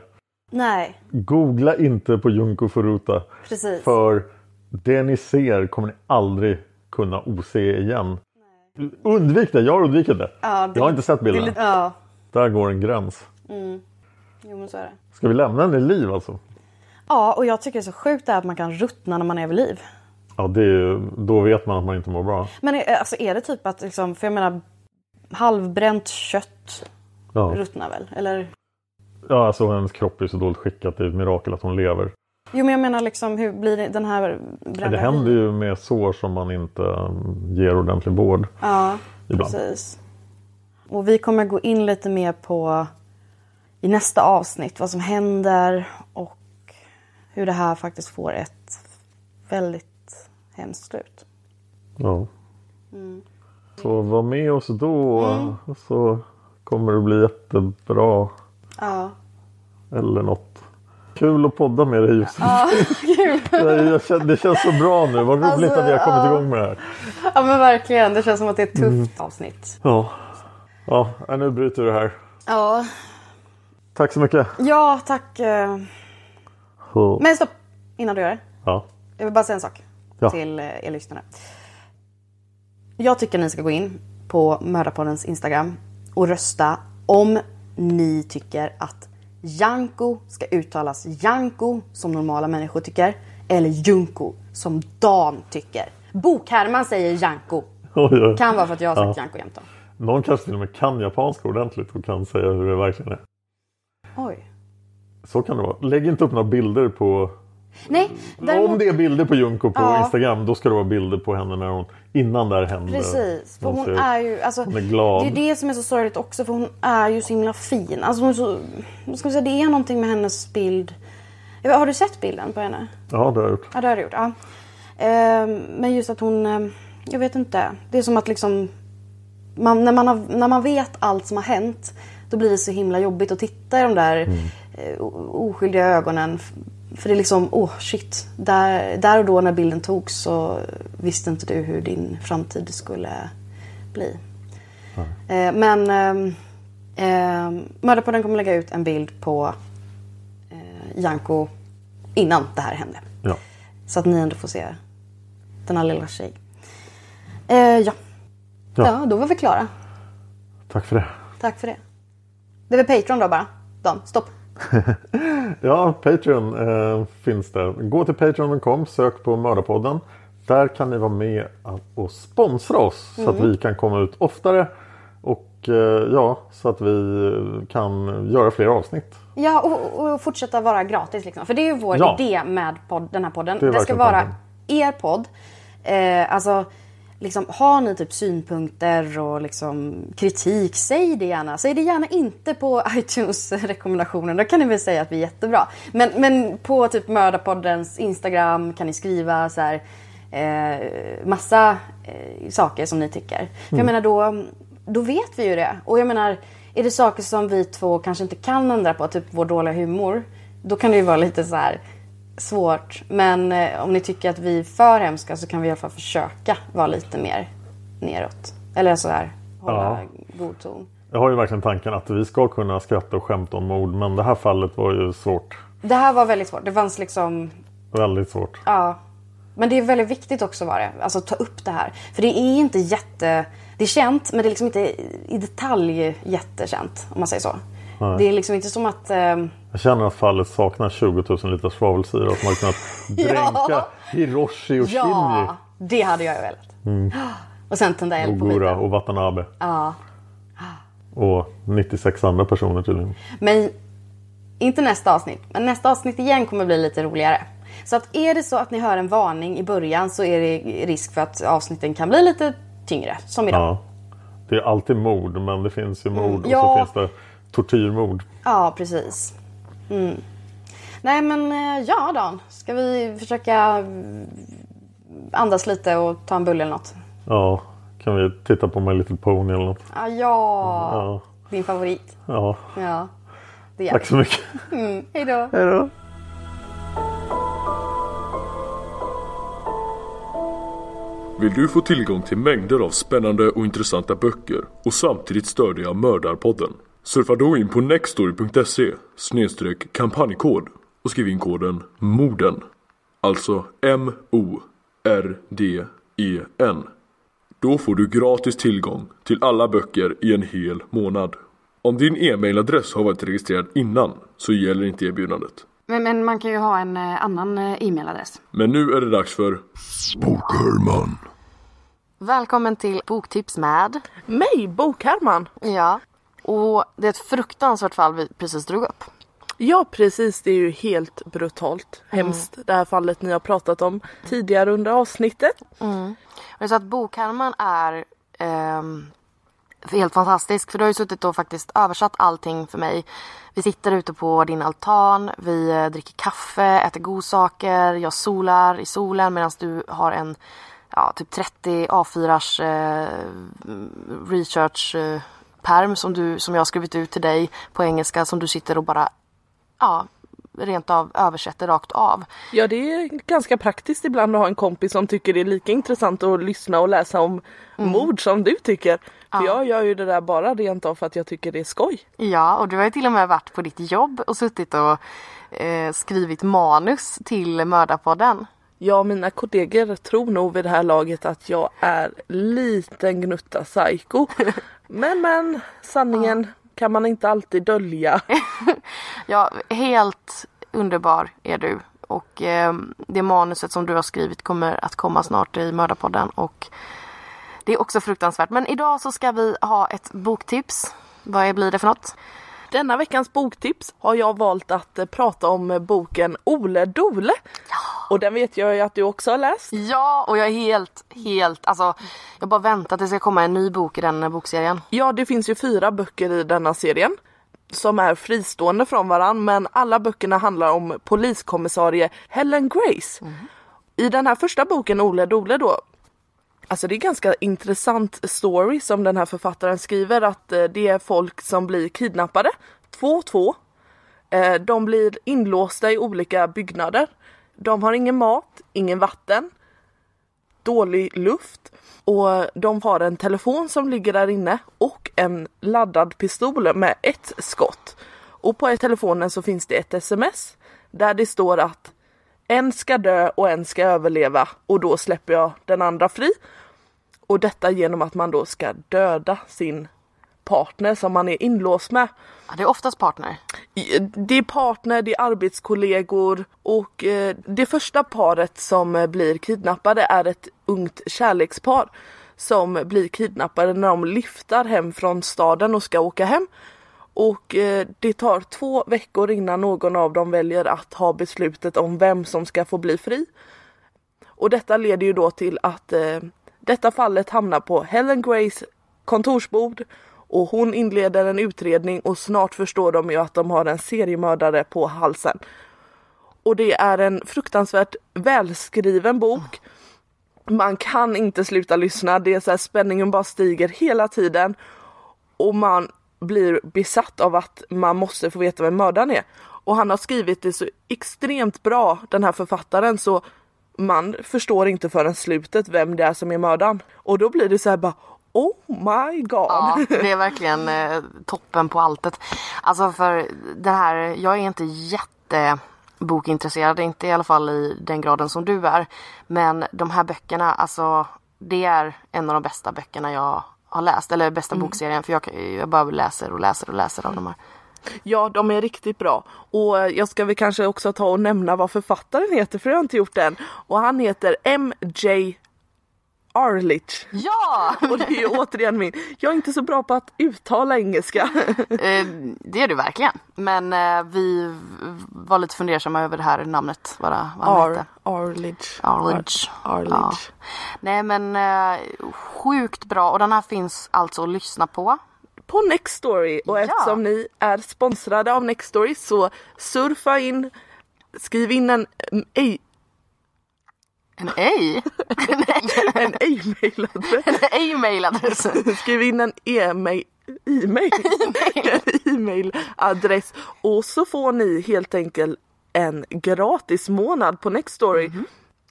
Nej, Googla inte på Junko Furuta. precis. För det ni ser kommer ni aldrig kunna ose igen. Undvik det, jag har undvikit det. Ja, det- jag har inte sett det bilderna. lite- Ja. Där går en gräns. Jo men så är det. Ska vi lämna henne i liv alltså? Ja, och jag tycker det är så sjukt det att man kan ruttna när man är vid liv. Ja, det är, då vet man att man inte mår bra. Men är- alltså är det typ att liksom, för jag menar halvbränt kött Ja, ruttnar väl? Eller? Ja alltså hennes kropp är så dåligt skickad. Det är ett mirakel att hon lever. Jo men jag menar liksom hur blir det, den här brända Det händer ju med sår som man inte um, ger ordentlig vård. Ja, ibland. Precis. Och vi kommer gå in lite mer på i nästa avsnitt vad som händer och hur det här faktiskt får ett väldigt hemskt slut. Ja. Mm. Så var med oss då Mm. så kommer det bli jättebra. Ja. Eller något. Kul att podda med dig Josefin. Ja, kul. Det känns så bra nu. Vad roligt Alltså, att vi har kommit ja. igång med det här. ja men verkligen. Det känns som att det är ett tufft Mm. avsnitt. Ja. Ja, nu bryter det här. Ja. Tack så mycket. Ja, tack. eh. Så. Men stopp! Innan du gör det. Ja. Jag vill bara säga en sak Ja. till eh, er lyssnare. Jag tycker ni ska gå in på Mördarpoddens Instagram och rösta om ni tycker att Janko ska uttalas Janko som normala människor tycker eller Junko som Dan tycker. Bokherman säger Janko. Oj, oj. Kan vara för att jag har sagt Ja. Janko jämt då. Någon kanske till och med kan japanska ordentligt och kan säga hur det verkligen är. Oj. Så kan det vara. Lägg inte upp några bilder på... Nej, däremot... Om det är bilder på Junko på Ja. Instagram då ska det vara bilder på henne när hon, innan det här hände. Precis, för hon ser- är ju, alltså, hon är glad. det är det som är så sorgligt också för hon är ju så himla fin. Alltså hon är så, ska säga, det är någonting med hennes bild. Har du sett bilden på henne? Ja, det har jag gjort. Ja det har du gjort, ja. Ehm, men just att hon, ehm, jag vet inte. Det är som att liksom, man, när, man har, när man vet allt som har hänt då blir det så himla jobbigt att titta i de där eh, o- oskyldiga ögonen. För det är liksom, åh oh, shit. Där, där och då när bilden togs så visste inte du hur din framtid skulle bli. Eh, men eh, eh, Mördarpodden kommer lägga ut en bild på eh, Janko innan det här hände. Ja. Så att ni ändå får se denna lilla tjej. Eh, ja. Ja. ja, då var vi klara. Tack för det. Tack för det. Det är väl Patreon då bara? Dan, stopp. Ja, Patreon eh, finns det. Gå till patreon.com, sök på Mördarpodden. Där kan ni vara med och sponsra oss så att Mm. vi kan komma ut oftare. Och eh, ja, så att vi kan göra fler avsnitt. Ja, och, och fortsätta vara gratis liksom. För det är ju vår Ja. idé med podd, den här podden. Det Det, ska vara tanken. er podd. Eh, alltså, liksom, har ni typ synpunkter och liksom kritik, säg det gärna. Säg det gärna inte på iTunes rekommendationer. Då kan ni väl säga att vi är jättebra. Men, men på typ Mördarpoddens Instagram kan ni skriva så här eh, massa eh, saker som ni tycker. För jag Mm. menar då, då vet vi ju det. Och jag menar, är det saker som vi två kanske inte kan ändra på, typ vår dåliga humor, då kan det ju vara lite så här svårt. Men eh, om ni tycker att vi är för hemska så kan vi i alla fall försöka vara lite mer neråt. Eller så här, hålla Ja. god ton. Jag har ju verkligen tanken att vi ska kunna skratta och skämta om mord. Men det här fallet var ju svårt. Det här var väldigt svårt. Det fanns liksom, Väldigt svårt. ja. Men det är väldigt viktigt också var det. Alltså ta upp det här. För det är inte jätte... Det är känt men det är liksom inte i detalj jättekänt. Om man säger så. Nej. Det är liksom inte som att... ehm, Jag känner att fallet saknar 20 000 liter svavelsyra som har kunnat dränka Ja. Hiroshi och Shinji. Ja, det hade jag velat. Mm. Och sen tända eld på skiten. och Watanabe. Ja. Och 96 andra personer tydligen. Men inte nästa avsnitt. Men nästa avsnitt igen kommer bli lite roligare. Så att är det så att ni hör en varning i början så är det risk för att avsnitten kan bli lite tyngre. Som idag. Ja. Det är alltid mord men det finns ju mord och Ja. så finns det tortyrmord. Ja, precis. Mm. Nej men eh, ja Dan, ska vi försöka mm, andas lite och ta en bulle eller något? Ja, kan vi titta på My Little Pony eller något? Ah, ja, Ja. din favorit. Ja. Ja, det Tack så mycket. Mm, hej då. Hej då. Vill du få tillgång till mängder av spännande och intressanta böcker och samtidigt stödja Mördarpodden? Surfa då in på nextory.se kampanjkod och skriv in koden MORDEN. Alltså M-O-R-D-E-N. Då får du gratis tillgång till alla böcker i en hel månad. Om din e-mailadress har varit registrerad innan så gäller inte erbjudandet. Men, men man kan ju ha en eh, annan eh, e-mailadress. Men nu är det dags för Bokhörman. Välkommen till Boktips med mig, Bokherman. Ja. Och det är ett fruktansvärt fall vi precis drog upp. Ja precis, det är ju helt brutalt hemskt det här fallet ni har pratat om tidigare under avsnittet. Mm. Och så att Bokhärman är ehm, helt fantastisk. För du har ju suttit och faktiskt översatt allting för mig. Vi sitter ute på din altan, vi eh, dricker kaffe, äter godsaker, jag solar i solen medan du har en ja, typ 30 A4ars eh, research eh, perm som, du, som jag har skrivit ut till dig på engelska som du sitter och bara ja, rent av översätter rakt av. Ja det är ganska praktiskt ibland att ha en kompis som tycker det är lika intressant att lyssna och läsa om Mm. mord som du tycker. För Ja. jag gör ju det där bara rent av för att jag tycker det är skoj. Ja, och du har ju till och med varit på ditt jobb och suttit och eh, skrivit manus till Mördarpodden. Ja, mina kollegor tror nog vid det här laget att jag är liten gnutta psycho. Men men, sanningen kan man inte alltid dölja. Ja, helt underbar är du. Och eh, det manuset som du har skrivit kommer att komma snart i Mördarpodden. Och det är också fruktansvärt. Men idag så ska vi ha ett boktips. Vad blir det för något? Denna veckans boktips har jag valt att eh, prata om eh, boken Ole Dole. Och den vet jag ju att du också har läst. Ja, och jag är helt, helt, alltså jag bara väntar tills det ska komma en ny bok i den eh, bokserien. Ja, det finns ju fyra böcker i denna serien som är fristående från varann men alla böckerna handlar om poliskommissarie Helen Grace. I den här första boken Ole Dole då Alltså det är ganska intressant story som den här författaren skriver att eh, det är folk som blir kidnappade, två och två. Eh, de blir inlåsta i olika byggnader. De har ingen mat, ingen vatten, dålig luft och de har en telefon som ligger där inne och en laddad pistol med ett skott. Och på telefonen så finns det ett sms där det står att en ska dö och en ska överleva och då släpper jag den andra fri. Och detta genom att man då ska döda sin partner som man är inlåst med. Ja, det är oftast partner. Det är partner, det är arbetskollegor och eh, det första paret som eh, blir kidnappade är ett ungt kärlekspar som blir kidnappade när de lyftar hem från staden och ska åka hem. Och eh, det tar två veckor innan någon av dem väljer att ha beslutet om vem som ska få bli fri. Och detta leder ju då till att eh, detta fallet hamnar på Helen Grays kontorsbord och hon inleder en utredning och snart förstår de ju att de har en seriemördare på halsen. Och det är en fruktansvärt välskriven bok. Man kan inte sluta lyssna, det är så här, spänningen bara stiger hela tiden. Och man blir besatt av att man måste få veta vem mördaren är. Och han har skrivit det så extremt bra, den här författaren, så man förstår inte förrän slutet vem det är som är mördaren. Och då blir det så här bara Oh my god! Ja, det är verkligen eh, toppen på alltet. Alltså för det här, jag är inte jätte bokintresserad, inte i alla fall i den graden som du är. Men de här böckerna, alltså det är en av de bästa böckerna jag har läst. Eller bästa Mm. bokserien för jag, jag bara läser och läser och läser av de här. Ja, de är riktigt bra. Och eh, jag ska väl kanske också ta och nämna vad författaren heter, för jag har inte gjort det än. Och han heter M.J. Arlich. Ja! Och det är ju återigen min, jag är inte så bra på att uttala engelska. Eh, det är du verkligen. Men eh, vi var lite fundersamma över det här namnet. Vad, det- vad Ar, hette. Arlich. Arledge. Ar, Arlich. Ja. Nej men eh, sjukt bra och den här finns alltså att lyssna på. På Nextory och Ja. eftersom ni är sponsrade av Nextory så surfa in, skriv in en ej, En ej? en e-mailadress. en e-mailadress. Skriv in en e-mail e-mail, e-mailadress och så får ni helt enkelt en gratis månad på Nextory.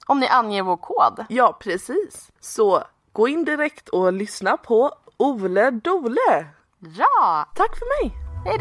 Om ni anger vår kod. Ja precis. Så gå in direkt och lyssna på Ole Dole. Ja! Tack för mig! Hej